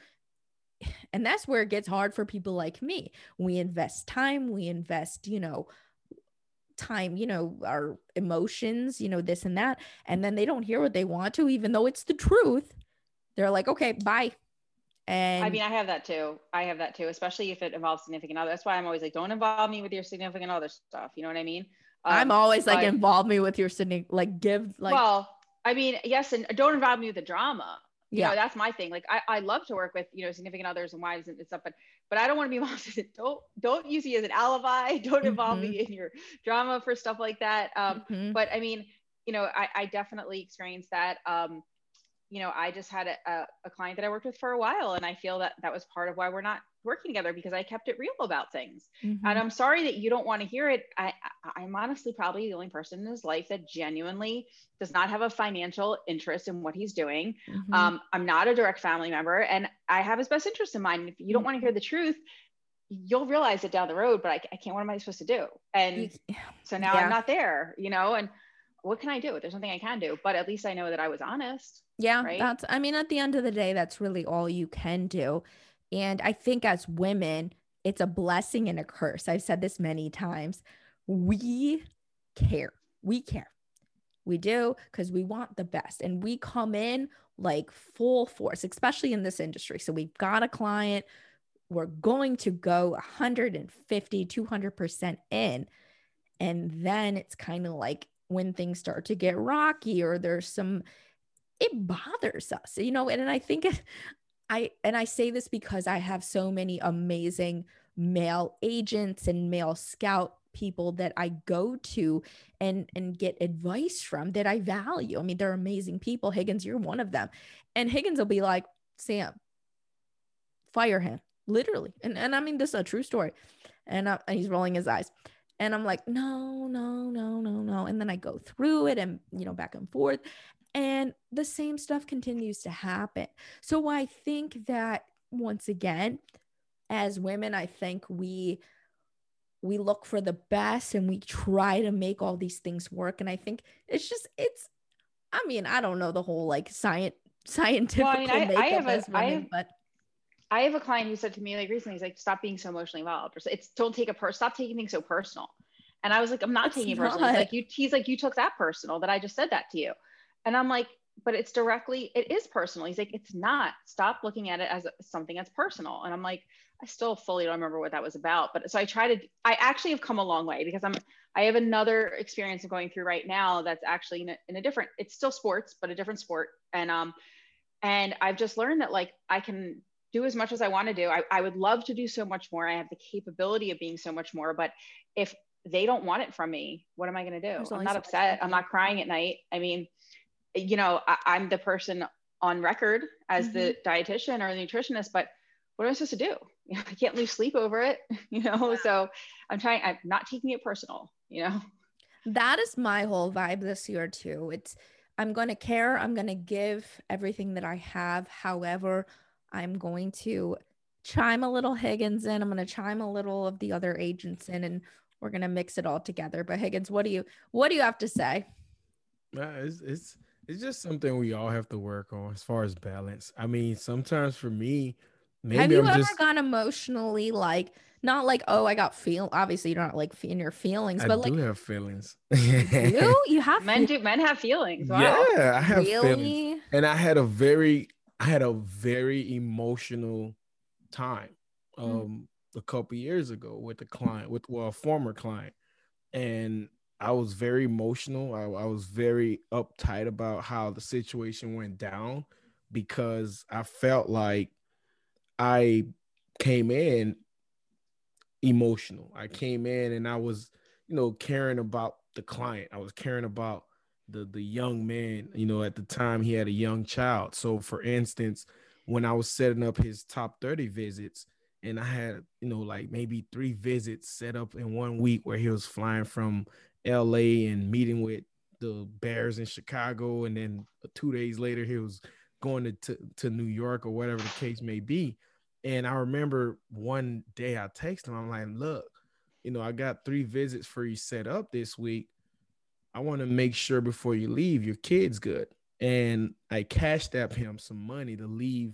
(sighs) and that's where it gets hard for people like me. We invest time, we invest, you know, time, you know, our emotions, you know, this and that, and then they don't hear what they want to, even though it's the truth. They're like, okay, bye. And I mean, I have that too. I have that too, especially if it involves significant other. That's why I'm always like, don't involve me with your significant other stuff. You know what I mean? Um, I'm always like, involve me with your significant, like, give, like, well, I mean, yes, and don't involve me with the drama. You yeah. know, that's my thing. Like, I, I love to work with, you know, significant others and wives and stuff, but, but I don't want to be (laughs) involved in Don't, don't use me as an alibi. (laughs) Don't involve mm-hmm. me in your drama for stuff like that. Um, mm-hmm. But I mean, you know, I, I definitely experienced that. Um, you know, I just had a, a, client that I worked with for a while, and I feel that that was part of why we're not working together because I kept it real about things. Mm-hmm. And I'm sorry that you don't want to hear it. I, I'm honestly probably the only person in his life that genuinely does not have a financial interest in what he's doing. Mm-hmm. Um, I'm not a direct family member, and I have his best interest in mind. If you don't want to hear the truth, you'll realize it down the road. But I, I can't. What am I supposed to do? And so now yeah. I'm not there. You know, and what can I do? There's nothing I can do, but at least I know that I was honest. Yeah, right? that's I mean at the end of the day that's really all you can do. And I think as women, it's a blessing and a curse. I've said this many times. We care. We care. We do because we want the best and we come in like full force, especially in this industry. So we've got a client, we're going to go 150, 200% in. And then it's kind of like when things start to get rocky or there's some it bothers us you know and, and i think i and i say this because i have so many amazing male agents and male scout people that i go to and and get advice from that i value. I mean they're amazing people. Higgins you're one of them. And higgins will be like sam fire him literally. And, and i mean this is a true story. And, uh, and he's rolling his eyes. And I'm like, no, no, no, no, no. And then I go through it and, you know, back and forth. And the same stuff continues to happen. So I think that once again, as women, I think we we look for the best and we try to make all these things work. And I think it's just it's I mean, I don't know the whole like science scientific well, I mean, I, I have a, women, I have, but I have a client who said to me like recently, he's like, stop being so emotionally involved. Or It's don't take a per stop taking things so personal. And I was like, I'm not it's taking it personal. He's like you he's like, you took that personal that I just said that to you. And I'm like, but it's directly, it is personal. He's like, it's not. Stop looking at it as something that's personal. And I'm like, I still fully don't remember what that was about. But so I try to, I actually have come a long way because I'm, I have another experience of going through right now that's actually in a, in a different, it's still sports, but a different sport. And, um, and I've just learned that like I can do as much as I want to do. I, I would love to do so much more. I have the capability of being so much more. But if they don't want it from me, what am I going to do? I'm not upset. I'm not crying at night. I mean, you know, I, am the person on record as mm-hmm. the dietitian or the nutritionist, but what am I supposed to do? You (laughs) know, I can't lose sleep over it, (laughs) you know? Yeah. So I'm trying, I'm not taking it personal, you know? That is my whole vibe this year too. It's, I'm going to care. I'm going to give everything that I have. However, I'm going to chime a little Higgins in. I'm going to chime a little of the other agents in, and we're going to mix it all together. But Higgins, what do you what do you have to say? Uh, it's it's it's just something we all have to work on as far as balance. I mean, sometimes for me, maybe have you I'm ever just gone emotionally like not like oh I got feel obviously you're not like in your feelings, I but do like have feelings. (laughs) you you have Men do men have feelings. Wow. Yeah, I have feelings. really and I had a very I had a very emotional time Mm. um a couple years ago with a client with well a former client and I was very emotional. I, I was very uptight about how the situation went down because I felt like I came in emotional. I came in and I was you know caring about the client. I was caring about the the young man. You know at the time he had a young child. So for instance when i was setting up his top 30 visits and i had you know like maybe three visits set up in one week where he was flying from la and meeting with the bears in chicago and then two days later he was going to, to, to new york or whatever the case may be and i remember one day i texted him i'm like look you know i got three visits for you set up this week I want to make sure before you leave, your kid's good. And I cashed app him some money to leave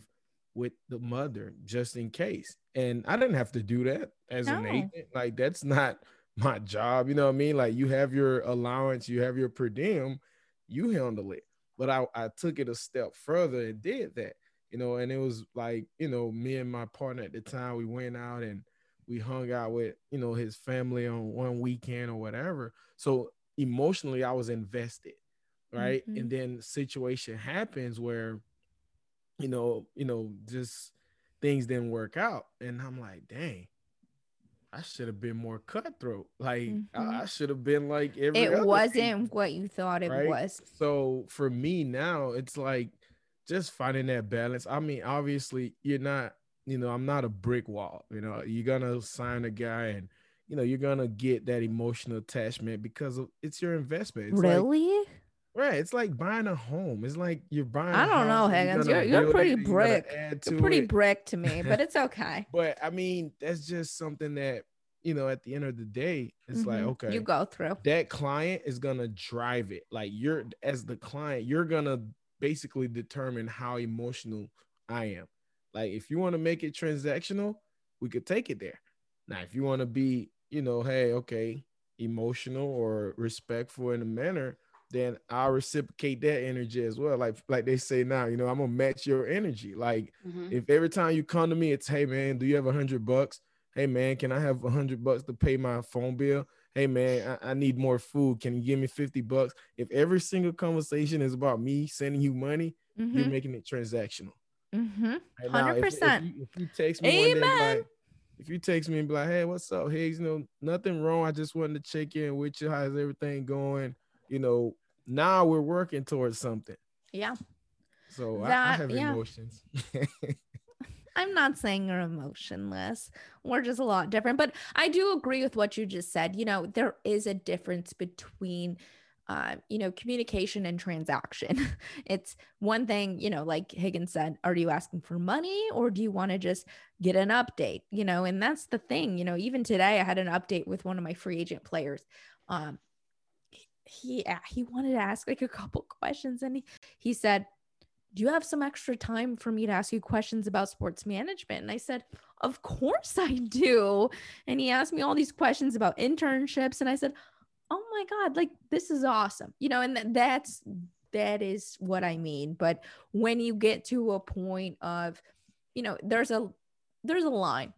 with the mother just in case. And I didn't have to do that as an agent. Like that's not my job. You know what I mean? Like you have your allowance, you have your per diem, you handle it. But I, I took it a step further and did that, you know, and it was like, you know, me and my partner at the time, we went out and we hung out with, you know, his family on one weekend or whatever. So emotionally I was invested, right? Mhm. And then situation happens where, you know, you know, just things didn't work out, and I'm like, dang, I should have been more cutthroat. Like Mhm. I, I should have been like every. it wasn't what you thought it right? was. So for me now, it's like just finding that balance. I mean, obviously, you're not, you know, I'm not a brick wall. You know, you're gonna sign a guy and you know, you're gonna get that emotional attachment because of it's your investment. It's like- really? Right. It's like buying a home. It's like you're buying. I don't know, Higgins. You're- you're pretty brick. You're to pretty it. brick to me, but it's (laughs) okay. But I mean, that's just something that you know. At the end of the day, it's like Mhm. okay, You go through. that client is gonna drive it. Like you're as the client, you're gonna basically determine how emotional I am. Like if you want to make it transactional, we could take it there. Now, if you want to be, you know, hey, okay, emotional or respectful in a manner, then I'll reciprocate that energy as well. Like like they say now, you know, I'm gonna match your energy. Like Mhm. if every time you come to me, it's hey man, do you have a hundred bucks? Hey man, can I have a hundred bucks to pay my phone bill? Hey man, I, I need more food. Can you give me 50 bucks? If every single conversation is about me sending you money, you're Mm-hmm. making it transactional. Mm-hmm. Right now, if- If, 100%. you, if you text me one day, Amen. like, if you text me and be like, hey, what's up, Higgs? You know, nothing wrong. I just wanted to check in with you. How's everything going? You know, now we're working towards something. Yeah. So I, I have yeah. emotions. (laughs) I'm not saying you're emotionless. We're just a lot different. But I do agree with what you just said. You know, there is a difference between, uh, you know, communication and transaction. (laughs) it's one thing, you know, like Higgins said, are you asking for money or do you want to just get an update? You know, and that's the thing. You know, even today I had an update with one of my free agent players. Um, he he wanted to ask like a couple questions and he, he said do you have some extra time for me to ask you questions about sports management? And I said, Of course I do. And he asked me all these questions about internships. And I said, Oh my God, like this is awesome. You know, and th- that's that is what I mean. But when you get to a point of, you know, there's a there's a line.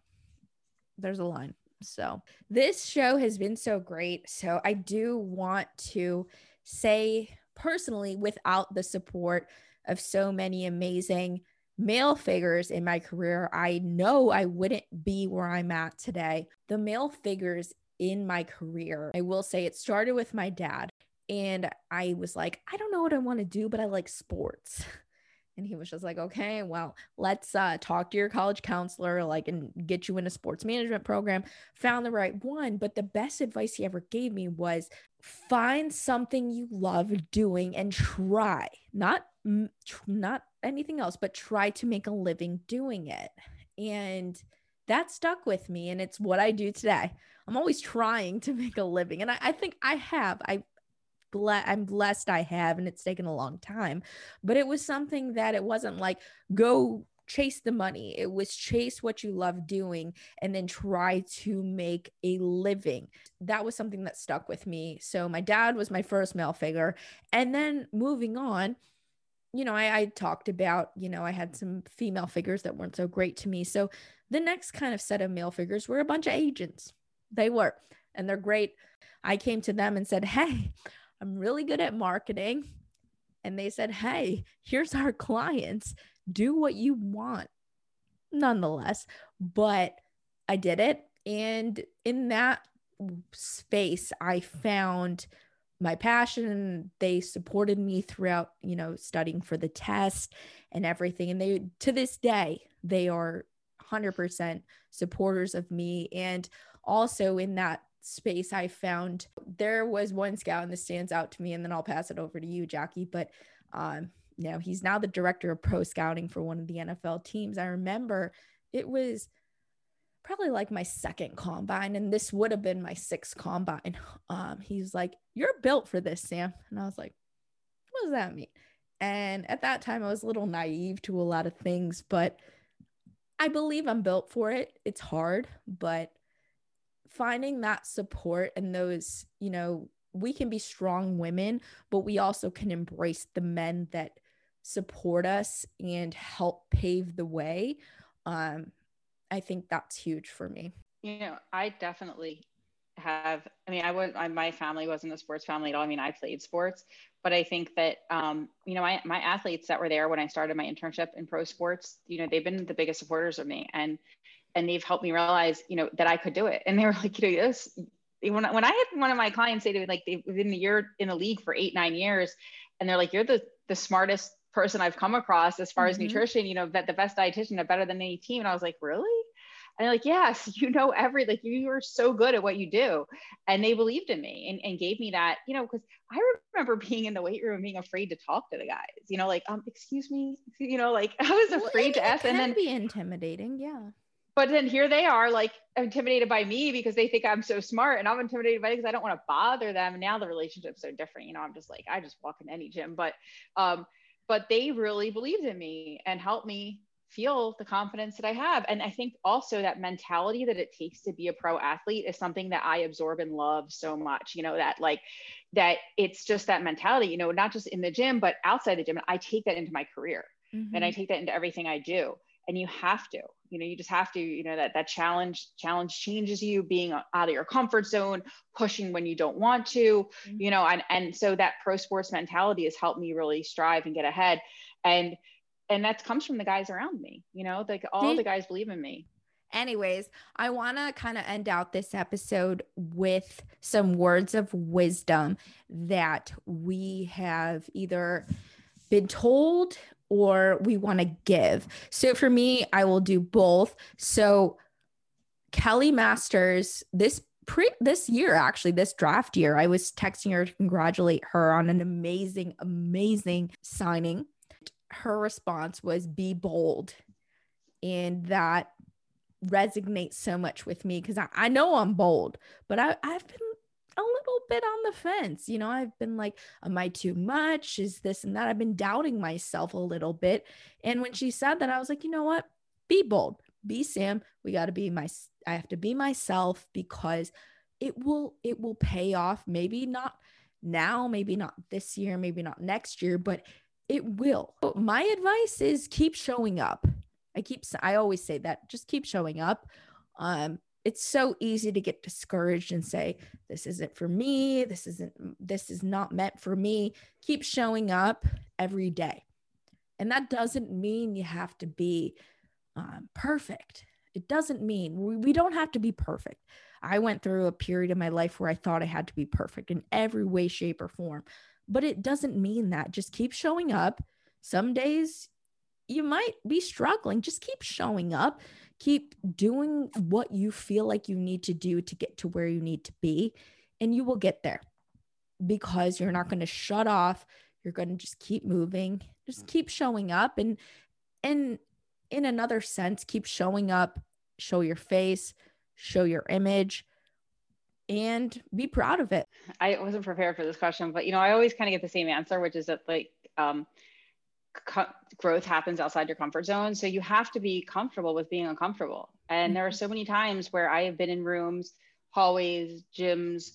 There's a line. So this show has been so great. So I do want to say personally, without the support of so many amazing male figures in my career, I know I wouldn't be where I'm at today. The male figures in my career, I will say it started with my dad. And I was like, I don't know what I want to do, but I like sports. (laughs) And he was just like, okay, well, let's uh, talk to your college counselor, like, and get you in a sports management program. Found the right one. But the best advice he ever gave me was find something you love doing and try, not, not anything else, but try to make a living doing it. And that stuck with me. And it's what I do today. I'm always trying to make a living. And I, I think I have. I ble- I'm blessed I have, and it's taken a long time. But it was something that it wasn't like go chase the money. It was chase what you love doing and then try to make a living. That was something that stuck with me. So my dad was my first male figure. And then moving on, you know, I, I talked about, you know, I had some female figures that weren't so great to me. So the next kind of set of male figures were a bunch of agents. They were, and they're great. I came to them and said, Hey, I'm really good at marketing. And they said, Hey, here's our clients. Do what you want. Nonetheless, but I did it. And in that space, I found my passion. They supported me throughout, you know, studying for the test and everything. And they, to this day, they are 100% supporters of me. And also in that space I found. There was one scout and this stands out to me and then I'll pass it over to you Jackie but um you know he's now the director of pro scouting for one of the NFL teams. I remember it was probably like my second combine and this would have been my sixth combine. (laughs) Um he's like you're built for this Sam. And I was like what does that mean? And at that time I was a little naive to a lot of things but I believe I'm built for it. It's hard but finding that support and those, you know, we can be strong women, but we also can embrace the men that support us and help pave the way. Um, I think that's huge for me. You know, I definitely have. I mean, I would. I, my family wasn't a sports family at all. I mean, I played sports, but I think that um, you know, my my athletes that were there when I started my internship in pro sports, you know, they've been the biggest supporters of me, and and they've helped me realize, you know, that I could do it. And they were (laughs) like, you know, this, when, when I had one of my clients say to me, like they've been the year in the league for eight, nine years, and they're like, you're the, the smartest person I've come across as far mm-hmm. as nutrition, you know, that the best dietitian are better than any team. And I was like, really? And they're like, yes, (laughs) you know, every, like you are so good at what you do. And they believed in me and, and gave me that, you know, cause I remember (laughs) being in the weight room, being afraid to talk to the guys, you know, like, um, excuse me, you know, like I was afraid well, to ask. and then be intimidating. Yeah but then here they are like intimidated by me because they think I'm so smart and I'm intimidated by it because I don't want to bother them. And now the relationship's so different. You know, I'm just like, I just walk in any gym, but, um, but they really believed in me and helped me feel the confidence that I have. And I think also that mentality that it takes to be a pro athlete is something that I absorb and love so much, you know, that like, that it's just that mentality, you know, not just in the gym, but outside the gym. I take that into my career mm-hmm. and I take that into everything I do and you have to you know you just have to you know that that challenge challenge changes you being out of your comfort zone pushing when you don't want to mm-hmm. you know and and so that pro sports mentality has helped me really strive and get ahead and and that comes from the guys around me you know like all the guys believe in me anyways i want to kind of end out this episode with some words of wisdom that we have either been told or we want to give. So for me, I will do both. So Kelly Masters, this pre this year actually, this draft year, I was texting her to congratulate her on an amazing, amazing signing. Her response was be bold. And that resonates so much with me because I, I know I'm bold, but I, I've been a little bit on the fence. You know, I've been like, am I too much? Is this and that? I've been doubting myself a little bit. And when she said that, I was like, you know what? Be bold. Be Sam. We got to be my, I have to be myself because it will, it will pay off. Maybe not now, maybe not this year, maybe not next year, but it will. My advice is keep showing up. I keep, I always say that just keep showing up. Um, it's so easy to get discouraged and say this isn't for me. This isn't this is not meant for me. Keep showing up every day. And that doesn't mean you have to be um, perfect. It doesn't mean we, we don't have to be perfect. I went through a period in my life where i thought i had to be perfect in every way shape or form. But it doesn't mean that. Just keep showing up. Some days you might be struggling. Just keep showing up keep doing what you feel like you need to do to get to where you need to be and you will get there because you're not going to shut off you're going to just keep moving just keep showing up and and in another sense, keep showing up, show your face, show your image, and be proud of it. I wasn't prepared for this question, but you know, I always kind of get the same answer, which is that like um, co- growth happens outside your comfort zone. So you have to be comfortable with being uncomfortable. And mm-hmm. there are mm-hmm. so many times where I have been in rooms, hallways, gyms,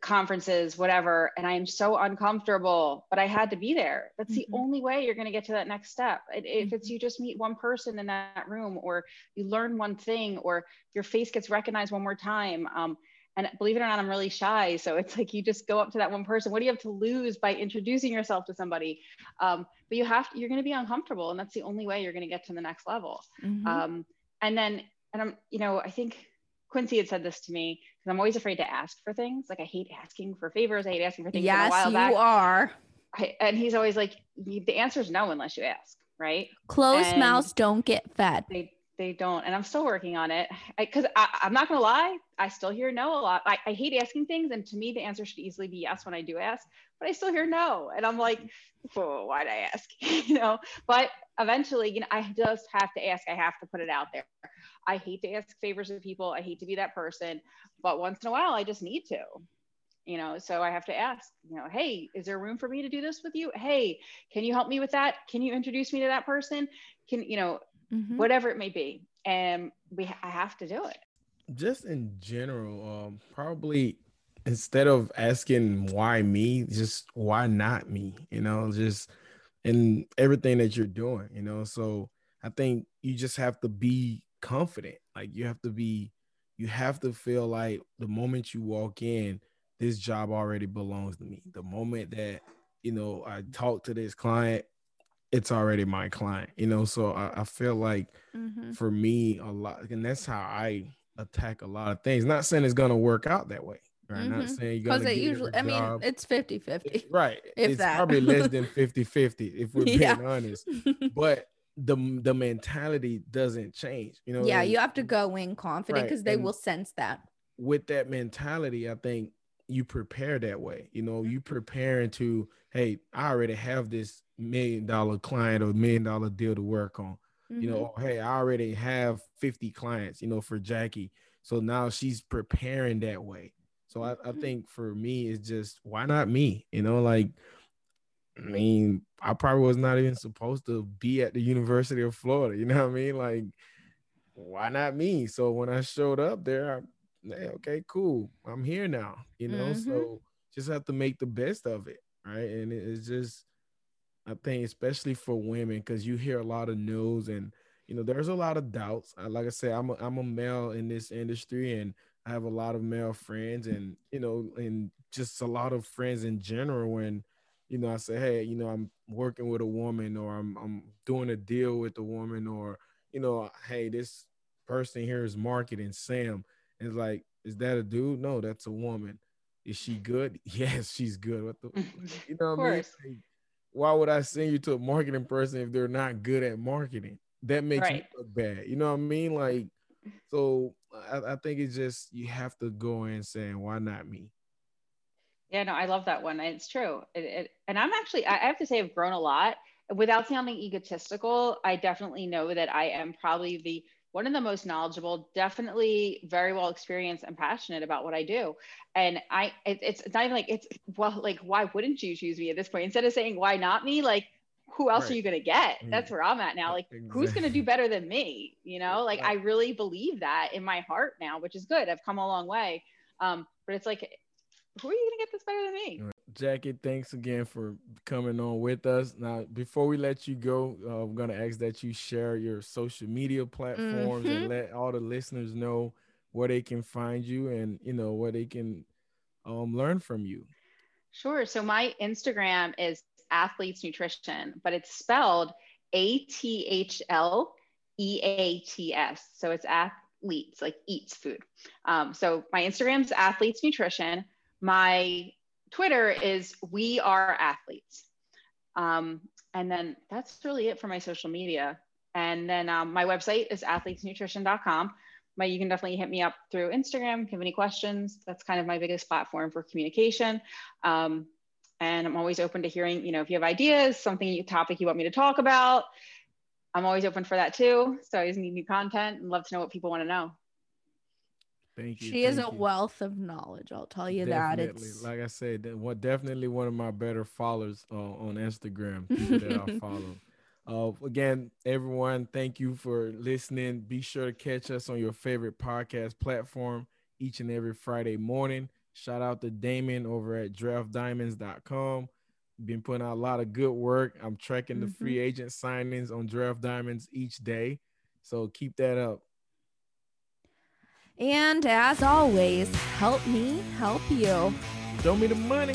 conferences, whatever, and I am so uncomfortable, but I had to be there. That's mm-hmm. the only way you're going to get to that next step. If mm-hmm. it's you just meet one person in that room, or you learn one thing, or your face gets recognized one more time. Um, and believe it or not, I'm really shy. So it's like you just go up to that one person. What do you have to lose by introducing yourself to somebody? Um, but you have, you're going to be uncomfortable, and that's the only way you're going to get to the next level. Mm-hmm. Um, and then, and I'm, you know, I think Quincy had said this to me because I'm always afraid to ask for things. Like I hate asking for favors. I hate asking for things. Yes, you back. are. I, and he's always like, the answer is no unless you ask, right? Closed mouths don't get fed. They they don't, and I'm still working on it. Because I'm not gonna lie, I still hear no a lot. I, I hate asking things, and to me, the answer should easily be yes when I do ask. But I still hear no, and I'm like, why'd I ask? (laughs) you know. But eventually, you know, I just have to ask. I have to put it out there. I hate to ask favors of people. I hate to be that person, but once in a while, I just need to. You know, so I have to ask, you know, hey, is there room for me to do this with you? Hey, can you help me with that? Can you introduce me to that person? Can, you know, mm-hmm. whatever it may be. And we I have to do it. Just in general, um, probably instead of asking why me, just why not me, you know, just in everything that you're doing, you know. So I think you just have to be confident. Like you have to be, you have to feel like the moment you walk in, this job already belongs to me. The moment that, you know, I talk to this client, it's already my client, you know. So I, I feel like mm-hmm. for me, a lot, and that's how I attack a lot of things. Not saying it's gonna work out that way. Right. Mm-hmm. Not saying because it usually, I mean, it's 50 50. Right. (laughs) If it's that. probably less than (laughs) 50 50, if we're being yeah. honest. (laughs) But the the mentality doesn't change. You know, yeah, and, you have to go in confident because right. they and will sense that. With that mentality, I think you prepare that way. You know, you mm-hmm. preparing to, hey, I already have this million dollar client or million dollar deal to work on. Mm-hmm. You know, mm-hmm. hey, I already have 50 clients, you know, for Jackie. So now she's preparing that way. So I, I mm-hmm. think for me, it's just why not me? You know, like I mean, I probably was not even supposed to be at the University of Florida. You know what I mean? Like, why not me? So when I showed up there, I, hey, okay, cool. I'm here now. You know, mm-hmm. so just have to make the best of it, right? And it's just, I think, especially for women, because you hear a lot of news and you know, there's a lot of doubts. Like I said, I'm a, I'm a male in this industry, and I have a lot of male friends, and you know, and just a lot of friends in general. And you know, I say, hey, you know, I'm working with a woman or I'm I'm doing a deal with a woman or, you know, hey, this person here is marketing Sam. And it's like, is that a dude? No, that's a woman. Is she good? (laughs) Yes, she's good. What the (laughs) you know what I mean? Like, why would I send you to a marketing person if they're not good at marketing? That makes right. me look bad. You know what I mean? Like, so I, I think it's just you have to go in saying, why not me? Yeah, no, I love that one. It's true. It, it, and I'm actually, I have to say, I've grown a lot. Without sounding egotistical, I definitely know that I am probably the one of the most knowledgeable, definitely very well experienced and passionate about what I do. And I, it, it's, not even like it's well, like why wouldn't you choose me at this point? Instead of saying why not me, like who else right. are you going to get? Mm. That's where I'm at now. Like, exactly. who's going to do better than me? You know, like I really believe that in my heart now, which is good. I've come a long way. Um, but it's like who are you gonna get this better than me? Jackie, thanks again for coming on with us. Now, before we let you go, uh, I'm gonna ask that you share your social media platforms mm-hmm. and let all the listeners know where they can find you and you know where they can um, learn from you. Sure. So my Instagram is athleats nutrition, but it's spelled A T H L E A T S. So it's athleats, like eats food. Um, so my Instagram's athleats nutrition my Twitter is We Are Athletes. Um, and then that's really it for my social media. And then um, my website is athleatsnutrition.com. My, you can definitely hit me up through Instagram if you have any questions. That's kind of my biggest platform for communication. Um, and I'm always open to hearing, you know, if you have ideas, something, topic you want me to talk about, I'm always open for that too. So I always need new content and love to know what people want to know. Thank you. She is a you. wealth of knowledge. I'll tell you Definitely. that. It's like I said, that- what definitely one of my better followers uh, on Instagram. That I (laughs) follow. Uh, again, everyone, thank you for listening. Be sure to catch us on your favorite podcast platform each and every Friday morning. Shout out to Damon over at draftdiamonds.com. Been putting out a lot of good work. I'm tracking the Mhm. free agent signings on Draft Diamonds each day. So keep that up. And as always, help me help you. Show me the money.